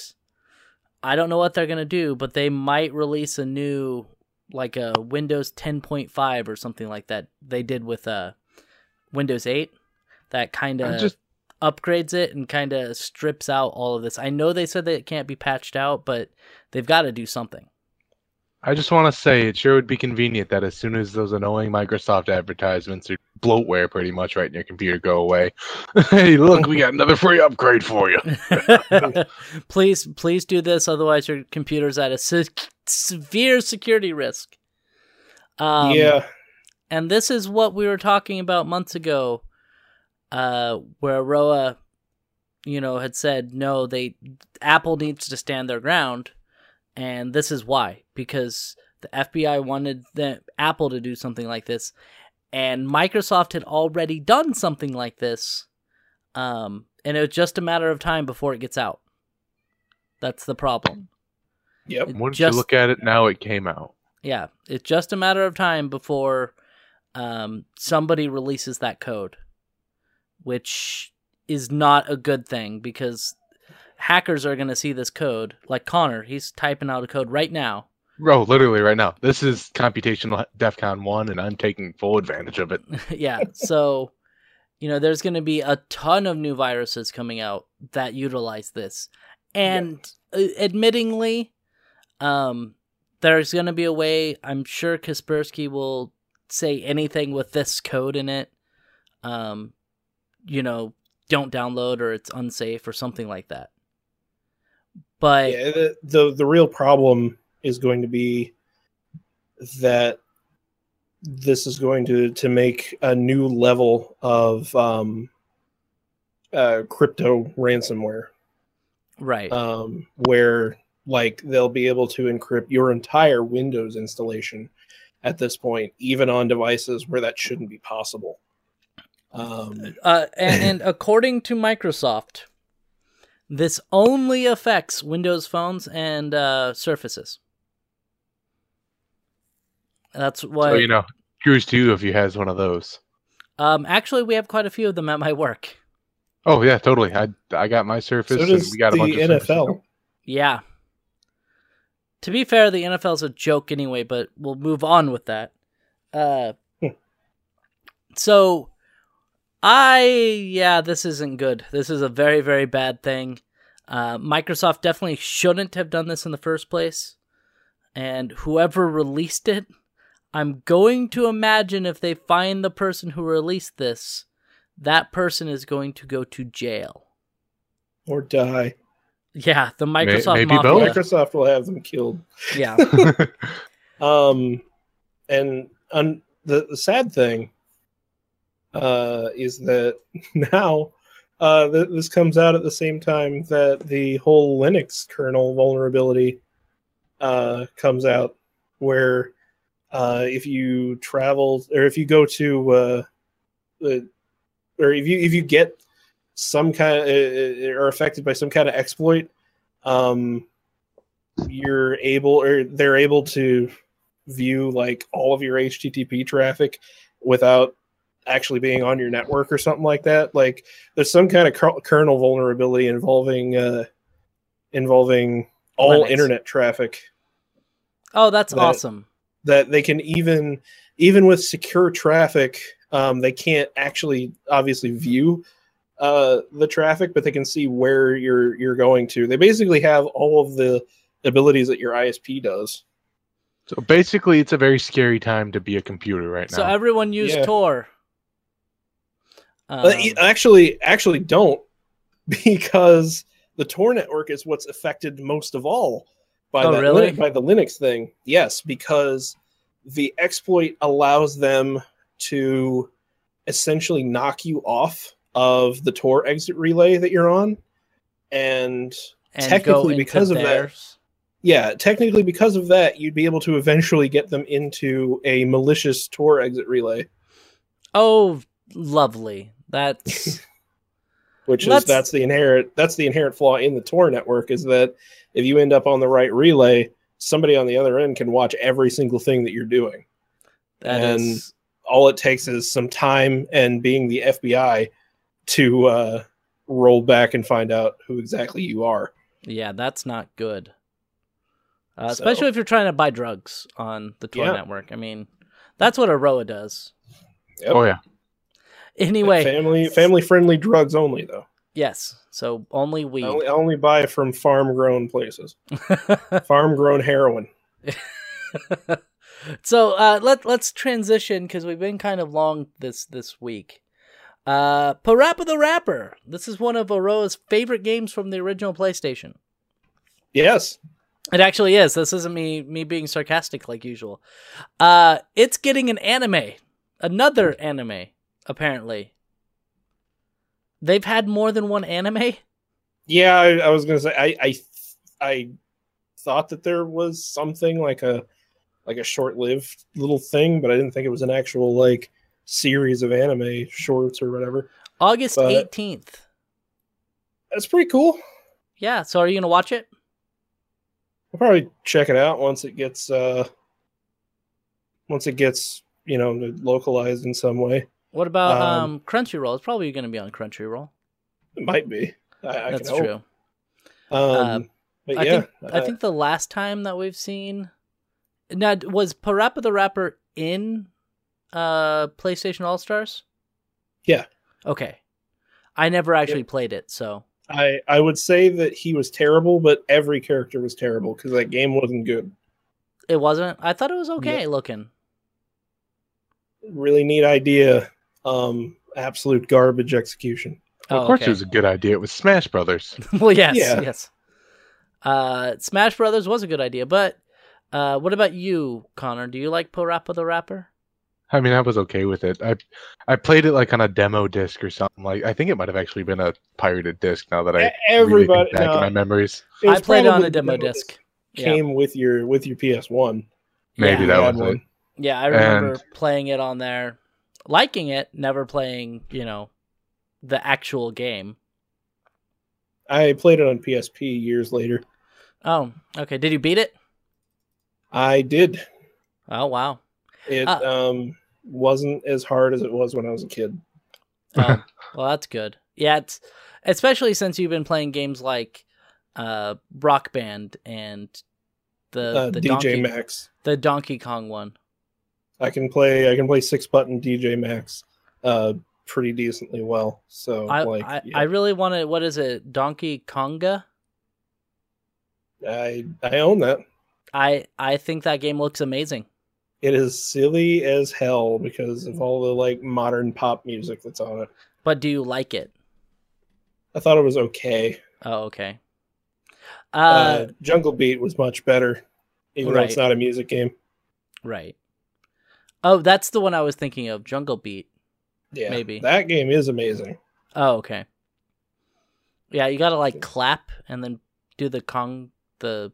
Speaker 2: I don't know what they're going to do, but they might release a new like a Windows 10.5 or something like that. They did with uh Windows 8 that kind of
Speaker 3: just
Speaker 2: upgrades it and kind of strips out all of this. I know they said that it can't be patched out, but they've got to do something.
Speaker 3: I just want to say it sure would be convenient that as soon as those annoying Microsoft advertisements or bloatware pretty much right in your computer go away, hey, look, we got another free upgrade for you.
Speaker 2: please, please do this, otherwise your computer's at a se- severe security risk. Um,
Speaker 4: yeah
Speaker 2: and this is what we were talking about months ago, uh, where Roa, you know, had said no, they Apple needs to stand their ground, and this is why because the FBI wanted the Apple to do something like this, and Microsoft had already done something like this, um, and it was just a matter of time before it gets out. That's the problem.
Speaker 4: yep
Speaker 2: It
Speaker 3: Once
Speaker 2: just-
Speaker 3: you look at it, now it came out.
Speaker 2: Yeah, it's just a matter of time before um, somebody releases that code, which is not a good thing because hackers are going to see this code. Like Connor, he's typing out a code right now.
Speaker 3: Bro, literally right now. This is computational DEFCON 1, and I'm taking full advantage of it.
Speaker 2: yeah, so you know, there's going to be a ton of new viruses coming out that utilize this, and uh, admittingly, um, there's going to be a way. I'm sure Kaspersky will say anything with this code in it. Um, you know, don't download or it's unsafe or something like that. But
Speaker 4: yeah, the, the the real problem is going to be that this is going to to make a new level of um, uh, crypto ransomware,
Speaker 2: right,
Speaker 4: um, where like they'll be able to encrypt your entire Windows installation at this point, even on devices where that shouldn't be possible. Um,
Speaker 2: Uh, and, and according to Microsoft, this only affects Windows phones and uh, Surfaces. That's why.
Speaker 3: So, you know, cruise to you if you has one of those.
Speaker 2: um, actually, we have quite a few of them at my work.
Speaker 3: Oh, yeah, totally. I I got my Surface,
Speaker 4: so
Speaker 3: and
Speaker 4: does
Speaker 3: we got a
Speaker 4: the
Speaker 3: bunch of Surfaces.
Speaker 4: NFL.
Speaker 2: Yeah. to be fair, the NFL's a joke anyway, but we'll move on with that. Uh,
Speaker 4: Hmm.
Speaker 2: so I yeah, this isn't good. This is a very very bad thing. Uh, Microsoft definitely shouldn't have done this in the first place, and whoever released it, I'm going to imagine if they find the person who released this, that person is going to go to jail.
Speaker 4: Or die.
Speaker 2: Yeah, the Microsoft
Speaker 3: maybe
Speaker 2: Mafia.
Speaker 3: both.
Speaker 4: Microsoft will have them killed.
Speaker 2: Yeah.
Speaker 4: Um, and un- the the sad thing uh, is that now uh, th- this comes out at the same time that the whole Linux kernel vulnerability uh, comes out, where uh, if you travel or if you go to uh, the or if you if you get some kind of uh, are affected by some kind of exploit, um, you're able or they're able to view like all of your HTTP traffic without actually being on your network or something like that. Like there's some kind of kernel vulnerability involving uh, involving all
Speaker 2: Linux.
Speaker 4: internet traffic
Speaker 2: Oh, that's
Speaker 4: That-
Speaker 2: awesome.
Speaker 4: that they can even even with secure traffic um, they can't actually obviously view uh, the traffic but they can see where you're you're going to they basically have all of the abilities that your isp does
Speaker 3: so basically, it's a very scary time to be a computer right now.
Speaker 2: So everyone use
Speaker 4: Yeah.
Speaker 2: Tor. Um,
Speaker 4: But y- actually actually don't because the tor network is what's affected most of all by
Speaker 2: Oh,
Speaker 4: that
Speaker 2: really?
Speaker 4: By the linux thing yes because the exploit allows them to essentially knock you off of the tor exit relay that you're on and
Speaker 2: and
Speaker 4: technically because of that- yeah technically because of that you'd be able to eventually get them into a malicious tor exit relay
Speaker 2: Oh, lovely. That's
Speaker 4: which
Speaker 2: Let's-
Speaker 4: is that's the inherent that's the inherent flaw in the tor network is that if you end up on the right relay somebody on the other end can watch every single thing that you're doing
Speaker 2: that
Speaker 4: And-
Speaker 2: is-
Speaker 4: all it takes is some time and being the fbi to uh, roll back and find out who exactly you are
Speaker 2: yeah, that's not good. Uh,
Speaker 4: So-
Speaker 2: especially if you're trying to buy drugs on the Tor
Speaker 4: Yeah.
Speaker 2: network. I mean, that's what Aroah does.
Speaker 4: Yep.
Speaker 3: Oh yeah,
Speaker 2: Anyway,
Speaker 4: family family friendly drugs only though
Speaker 2: yes. So only
Speaker 4: I
Speaker 2: weed.
Speaker 4: only, I only buy from farm grown places farm grown heroin
Speaker 2: so uh, let let's transition because we've been kind of long this this week. Uh, Parappa the Rapper. This is one of Aroah's favorite games from the original PlayStation.
Speaker 4: yes
Speaker 2: It actually is. This isn't me me being sarcastic like usual. Uh, it's getting an anime, another anime. Apparently, they've had more than one anime.
Speaker 4: Yeah, I, I was gonna say I, I I thought that there was something like a like a short-lived little thing, but I didn't think it was an actual like series of anime shorts or whatever.
Speaker 2: August eighteenth.
Speaker 4: That's pretty cool.
Speaker 2: Yeah. So are you gonna watch it?
Speaker 4: I'll probably check it out once it gets uh once it gets you know localized in some way.
Speaker 2: What about um,
Speaker 4: Um,
Speaker 2: Crunchyroll? It's probably gonna be on Crunchyroll.
Speaker 4: It might be. I, I
Speaker 2: That's true.
Speaker 4: Um, but
Speaker 2: I
Speaker 4: yeah,
Speaker 2: think I
Speaker 4: uh,
Speaker 2: think the last time that we've seen now was Parappa the Rapper in uh PlayStation All Stars.
Speaker 4: Yeah.
Speaker 2: Okay. I never actually played it, so
Speaker 4: I I would say that he was terrible, but every character was terrible because that game wasn't good.
Speaker 2: it wasn't. I thought it was okay looking.
Speaker 4: really neat idea. Um, absolute garbage execution.
Speaker 2: Oh,
Speaker 3: of course
Speaker 2: okay.
Speaker 3: it was a good idea. It was Smash Brothers.
Speaker 2: well, yes,
Speaker 4: Yeah.
Speaker 2: yes. Uh, Smash Brothers was a good idea, but uh, what about you, Connor? Do you like Parappa the Rapper?
Speaker 3: I mean, I was okay with it. I I played it like on a demo disc or something. Like I think it might have actually been a pirated disc. Now that I
Speaker 4: Everybody
Speaker 3: really think back
Speaker 4: no,
Speaker 3: in my memories,
Speaker 2: I played it on a demo
Speaker 4: the
Speaker 2: disc. Yeah.
Speaker 4: Came with your with your PS One.
Speaker 3: maybe
Speaker 2: Yeah.
Speaker 3: that was it.
Speaker 2: Yeah, I remember
Speaker 3: And-
Speaker 2: playing it on there, liking it, never playing, you know, the actual game.
Speaker 4: I played it on PSP years later.
Speaker 2: Oh, okay. Did you beat it?
Speaker 4: I did.
Speaker 2: Oh, wow.
Speaker 4: It
Speaker 2: Uh,
Speaker 4: um wasn't as hard as it was when I was a kid.
Speaker 2: Oh, well, that's good. Yeah, it's especially since you've been playing games like uh, Rock Band and The
Speaker 4: uh,
Speaker 2: the
Speaker 4: DJ
Speaker 2: Donkey
Speaker 4: Max.
Speaker 2: the Donkey Kong one.
Speaker 4: I can play. I can play six button DJ Max, uh, pretty decently well. So
Speaker 2: I
Speaker 4: like,
Speaker 2: I,
Speaker 4: yeah,
Speaker 2: I really want to. What is it? Donkey Konga.
Speaker 4: I I own that.
Speaker 2: I I think that game looks amazing.
Speaker 4: It is silly as hell because of all the like modern pop music that's on it.
Speaker 2: But do you like it?
Speaker 4: I thought it was okay.
Speaker 2: Oh, okay.
Speaker 4: Uh,
Speaker 2: Uh,
Speaker 4: Jungle Beat was much better, even though it's not a music game.
Speaker 2: right. Oh, that's the one I was thinking of. Jungle Beat.
Speaker 4: Yeah,
Speaker 2: Maybe.
Speaker 4: that game is amazing.
Speaker 2: Oh, okay. Yeah, you gotta like clap and then do the Kong the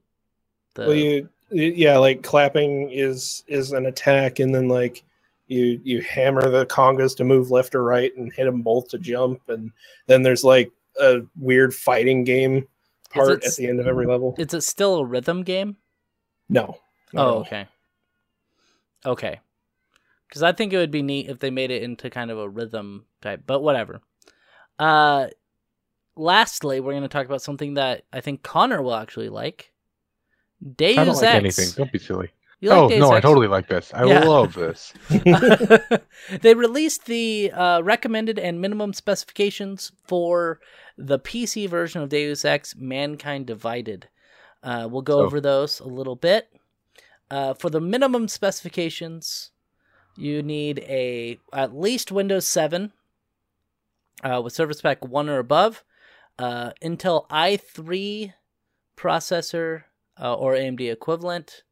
Speaker 2: the.
Speaker 4: well, you yeah, like clapping is is an attack, and then like you you hammer the congas to move left or right, and hit them both to jump, and then there's like a weird fighting game part at the end of every level.
Speaker 2: Is it still a rhythm game?
Speaker 4: No.
Speaker 2: Oh, okay. Okay. Because I think it would be neat if they made it into kind of a rhythm type, but whatever. Uh, lastly, we're going to talk about something that I think Connor will actually like. Deus
Speaker 3: I don't like anything. Don't be silly.
Speaker 2: You
Speaker 3: oh
Speaker 2: Deus
Speaker 3: no, I totally like this. I
Speaker 2: Yeah.
Speaker 3: love this.
Speaker 2: they released the uh, recommended and minimum specifications for the PC version of Deus Ex: Mankind Divided. Uh, we'll go
Speaker 3: So-
Speaker 2: over those a little bit. Uh, for the minimum specifications, you need a at least Windows 7 uh, with Service Pack 1 or above, uh, Intel i3 processor uh, or AMD equivalent,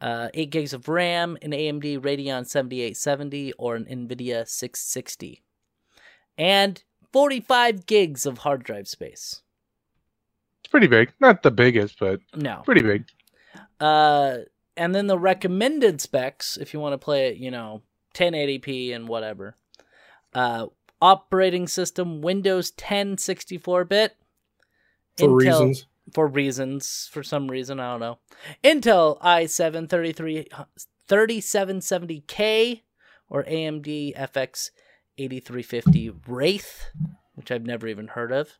Speaker 2: uh, 8 gigs of RAM, an AMD Radeon 7870 or an NVIDIA 660, and 45 gigs of hard drive space.
Speaker 3: It's pretty big. Not the biggest, but
Speaker 2: No.
Speaker 3: pretty big.
Speaker 2: Uh, and then the recommended specs, if you want to play it, you know, 1080p and whatever. Uh, operating system Windows 10 64 bit.
Speaker 4: For reasons.
Speaker 2: For reasons, for some reason, I don't know. Intel i7 33 3770K or AMD FX 8350 Wraith, which I've never even heard of.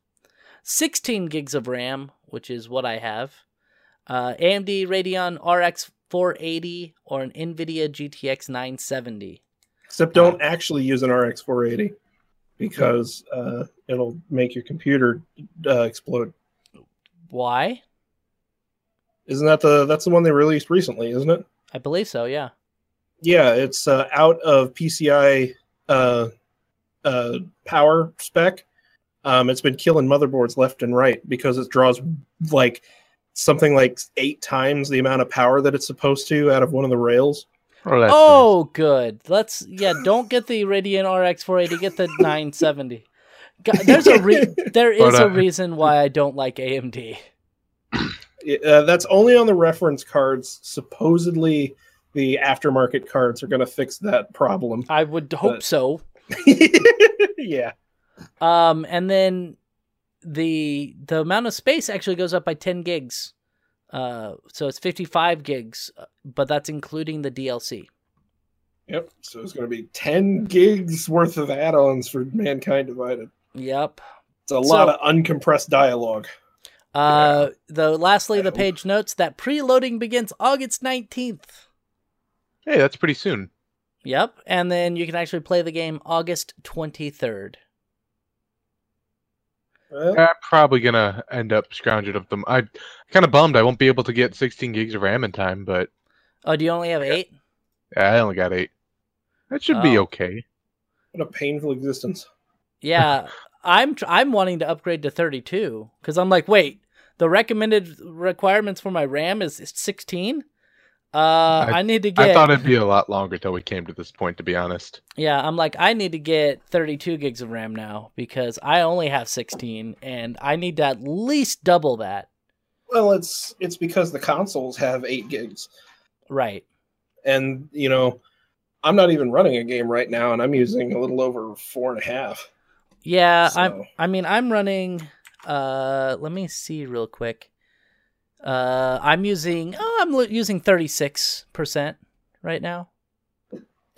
Speaker 2: 16 gigs of RAM, which is what I have. Uh, AMD Radeon RX 480 or an NVIDIA GTX 970.
Speaker 4: Except don't actually use an RX 480 because uh, it'll make your computer uh, explode.
Speaker 2: Why?
Speaker 4: Isn't that the that's the one they released recently, isn't it?
Speaker 2: I believe so, yeah.
Speaker 4: Yeah, it's uh, out of PCI uh, uh, power spec. Um, it's been killing motherboards left and right because it draws like something like eight times the amount of power that it's supposed to out of one of the rails.
Speaker 3: Oh, that's
Speaker 2: oh, good. Let's yeah. Don't get the Radeon RX 480. Get the 970. God, there's a re- there is a reason why I don't like AMD.
Speaker 4: Uh, that's only on the reference cards. Supposedly, the aftermarket cards are going to fix that problem.
Speaker 2: I would hope
Speaker 4: But-
Speaker 2: so.
Speaker 4: yeah.
Speaker 2: Um, and then the the amount of space actually goes up by 10 gigs. Uh, so it's 55 gigs, uh, but that's including the DLC.
Speaker 4: Yep. So it's going to be 10 gigs worth of add ons for Mankind Divided.
Speaker 2: Yep.
Speaker 4: It's a
Speaker 2: So-
Speaker 4: lot of uncompressed dialogue.
Speaker 2: Uh, the lastly,
Speaker 4: I
Speaker 2: the
Speaker 4: hope.
Speaker 2: page notes that preloading begins August 19th.
Speaker 3: Hey, that's pretty soon.
Speaker 2: Yep, and then you can actually play the game August 23rd.
Speaker 4: Well,
Speaker 3: I'm probably gonna end up scrounging up them. I kind of bummed I won't be able to get 16 gigs of RAM in time, but
Speaker 2: Oh, do you only have eight?
Speaker 3: I only got eight. That should be
Speaker 2: Oh.
Speaker 3: okay.
Speaker 4: what a painful existence.
Speaker 2: Yeah, I'm tr- I'm wanting to upgrade to 32 because I'm like, wait, the recommended requirements for my RAM is 16. Uh, I, need to get.
Speaker 3: I thought it'd be a lot longer till we came to this point, to be honest.
Speaker 2: Yeah, I'm like, I need to get 32 gigs of RAM now because I only have 16, and I need to at least double that.
Speaker 4: Well, it's it's because the consoles have eight gigs,
Speaker 2: Right.
Speaker 4: and you know, I'm not even running a game right now, and I'm using a little over four and a half.
Speaker 2: Yeah, I'm. I mean, I'm running. Uh, let me see real quick. Uh, I'm using. Oh, I'm lo- using 36 percent right now.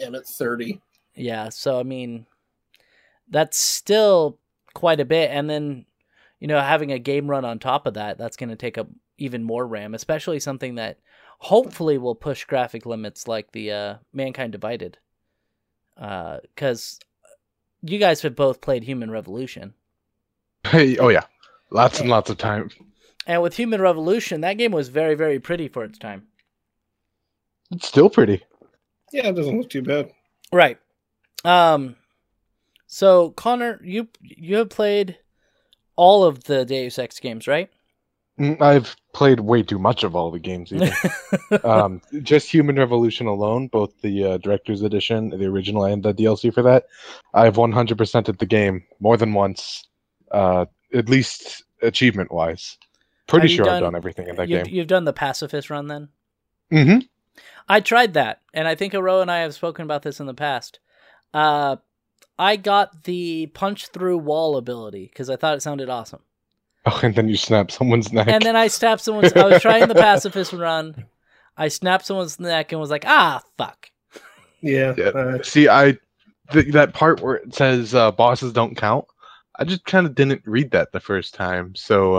Speaker 4: I'm at thirty.
Speaker 2: Yeah, so I mean, that's still quite a bit, and then you know having a game run on top of that, that's going to take up even more RAM, especially something that hopefully will push graphic limits like the uh, Mankind Divided. Because you guys have both played Human Revolution.
Speaker 3: Hey, oh yeah, lots and lots of time.
Speaker 2: And with Human Revolution, that game was very, very pretty for its time.
Speaker 3: It's still pretty.
Speaker 4: Yeah, it doesn't look too bad.
Speaker 2: Right. Um so Connor, you you have played all of the Deus Ex games, right?
Speaker 3: Mm, I've played way too much of all the games. Even. um, just Human Revolution alone, both the uh, Director's Edition, the original, and the DLC for that, I've 100%ed the game more than once, uh, at least achievement wise. Pretty
Speaker 2: Have
Speaker 3: sure
Speaker 2: done-
Speaker 3: I've done everything in that
Speaker 2: you've,
Speaker 3: game.
Speaker 2: you've done the pacifist run then?
Speaker 3: hmm
Speaker 2: I tried that, and I think Aro and I have spoken about this in the past. Uh, I got the punch through wall ability because I thought it sounded awesome,
Speaker 3: Oh, and then you snap someone's neck.
Speaker 2: and then I stabbed someone's. I was trying the pacifist run. I snapped someone's neck and was like, "Ah, fuck."
Speaker 4: Yeah.
Speaker 3: Yeah.
Speaker 4: uh,
Speaker 3: See, I th- that part where it says uh, bosses don't count. I just kind of didn't read that the first time, so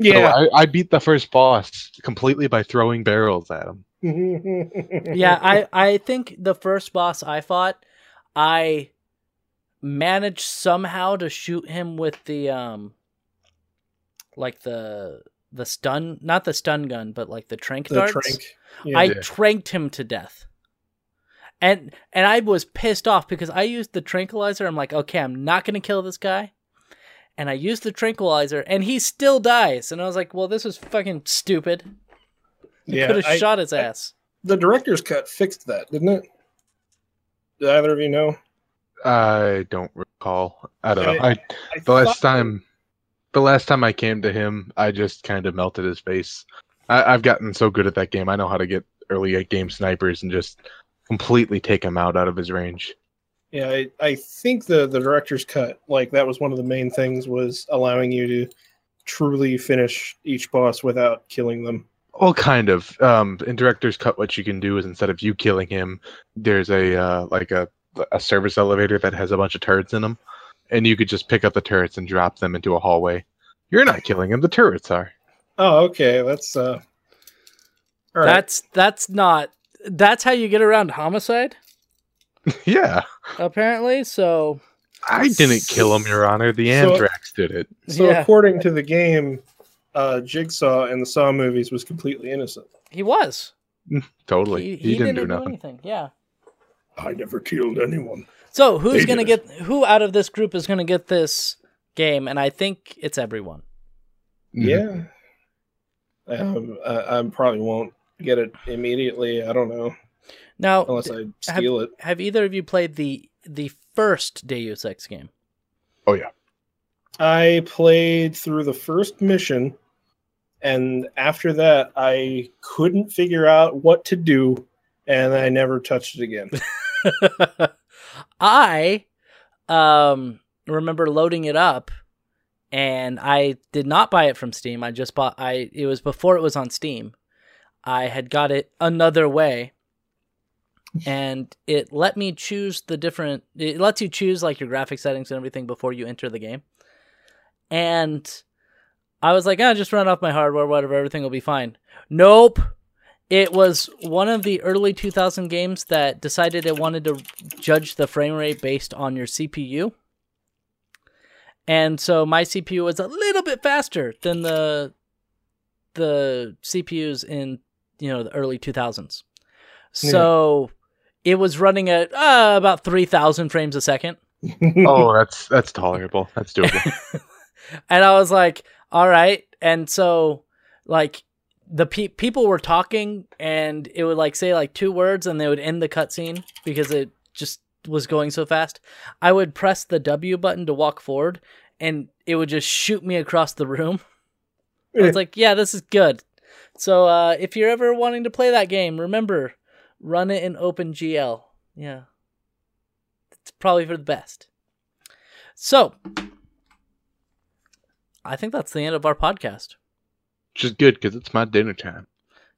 Speaker 3: uh, so
Speaker 4: yeah.
Speaker 3: I, I beat the first boss completely by throwing barrels at him.
Speaker 2: yeah, I I think the first boss I fought, I managed somehow to shoot him with the um like the the stun not the stun gun, but like the trank
Speaker 4: the
Speaker 2: darts.
Speaker 4: trank. Yeah.
Speaker 2: I
Speaker 3: Yeah.
Speaker 2: tranked him to death. And and I was pissed off because I used the tranquilizer. I'm like, okay, I'm not gonna kill this guy. And I used the tranquilizer and he still dies. And I was like, well, this is fucking stupid. You
Speaker 4: yeah.
Speaker 2: could have shot his
Speaker 4: I-
Speaker 2: ass.
Speaker 4: the director's cut fixed that, didn't it? Did either of you know?
Speaker 3: I don't recall. I don't know. I,
Speaker 4: I
Speaker 3: the last time, the last time I came to him, I just kind of melted his face. I, I've gotten so good at that game. I know how to get early game snipers and just completely take him out out of his range.
Speaker 4: Yeah, I, I think the the director's cut, like that was one of the main things, was allowing you to truly finish each boss without killing them.
Speaker 3: Well, kind of. Um, in director's cut, what you can do is instead of you killing him, there's a uh, like a a service elevator that has a bunch of turrets in them, and you could just pick up the turrets and drop them into a hallway. You're not killing him; the turrets are.
Speaker 4: Oh, okay, that's uh. All right.
Speaker 2: That's that's not that's how you get around homicide,
Speaker 3: yeah,
Speaker 2: apparently. So
Speaker 3: I didn't kill him, Your Honor. The
Speaker 4: So-
Speaker 3: Anthrax did it.
Speaker 4: so
Speaker 2: yeah,
Speaker 4: according to the game, uh, Jigsaw in the Saw movies was completely innocent.
Speaker 2: he was.
Speaker 3: Totally, he, didn't, do nothing.
Speaker 2: anything. Yeah.
Speaker 4: I never killed anyone.
Speaker 2: So who's
Speaker 4: They
Speaker 2: gonna
Speaker 4: did
Speaker 2: get who out of this group is gonna get this game? And I think it's everyone.
Speaker 3: Mhm.
Speaker 4: Yeah. Um, I, I probably won't get it immediately. I don't know
Speaker 2: Now,
Speaker 4: unless I steal it.
Speaker 2: have either of you played the the first Deus Ex game?
Speaker 3: Oh yeah.
Speaker 4: I played through the first mission, and after that, I couldn't figure out what to do, and I never touched it again.
Speaker 2: I um remember loading it up and I did not buy it from Steam. I just bought I it was before it was on Steam. I had got it another way and it let me choose the different it lets you choose like your graphic settings and everything before you enter the game. And I was like, "Ah, just run off my hardware, whatever, everything will be fine." Nope. It was one of the early 2000 games that decided it wanted to judge the frame rate based on your CPU. And so my CPU was a little bit faster than the the CPUs in you know the early 2000s. So it was running at uh, about 3000 frames a second.
Speaker 3: Oh, that's that's tolerable. That's doable.
Speaker 2: and I was like, all right. And so, like, the pe- people were talking, and it would like say like two words, and they would end the cutscene because it just was going so fast. I would press the W button to walk forward, and it would just shoot me across the room. it's like, yeah, this is good. So, uh, if you're ever wanting to play that game, remember, run it in OpenGL. Yeah, it's probably for the best. So, I think that's the end of our podcast.
Speaker 3: Which is good because it's my dinner time.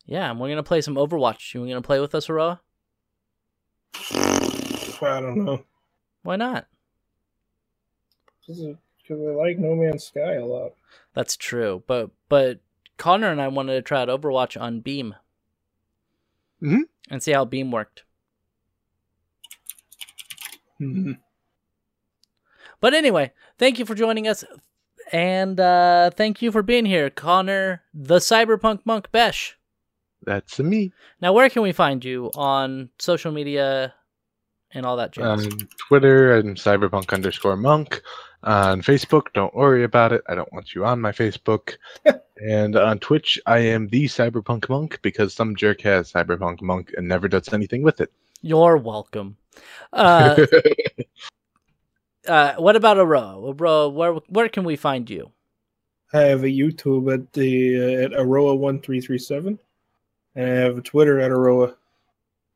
Speaker 2: Yeah, and we're gonna play some Overwatch. You gonna play with us, Aroah?
Speaker 4: I don't know
Speaker 2: Why not?
Speaker 4: because I like No Man's Sky a lot.
Speaker 2: That's true, but but Connor and I wanted to try out Overwatch on Beam.
Speaker 3: Mhm.
Speaker 2: And see how Beam worked.
Speaker 4: Mhm.
Speaker 2: But anyway, thank you for joining us. And uh, thank you for being here, Connor, the Cyberpunk Monk Besh.
Speaker 3: That's me.
Speaker 2: Now, where can we find you on social media and all that jazz?
Speaker 3: On Twitter, I'm cyberpunk underscore monk. On Facebook, don't worry about it. I don't want you on my Facebook. and on Twitch, I am the cyberpunk monk because some jerk has cyberpunk monk and never does anything with it.
Speaker 2: You're welcome. Uh, uh, what about Aroah? Aroah, where where can we find you?
Speaker 4: I have a YouTube at the uh, at Aroah one three three seven, and I have a Twitter at Aroah,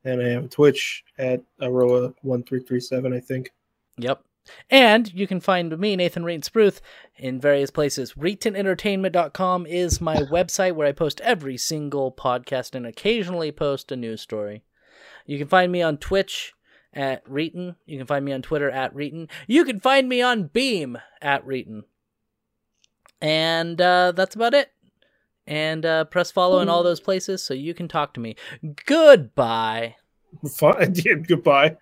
Speaker 4: and I have a Twitch at Aroah one three three seven. I think.
Speaker 2: Yep. And you can find me, Nathan Reetin Spruth, in various places. ReetinEntertainment.com is my website where I post every single podcast and occasionally post a news story. You can find me on Twitch at Reetin. You can find me on Twitter at Reetin. You can find me on Beam at Reetin. And uh, that's about it. And uh, press follow in all those places so you can talk to me. Goodbye.
Speaker 4: Fine. Yeah, goodbye.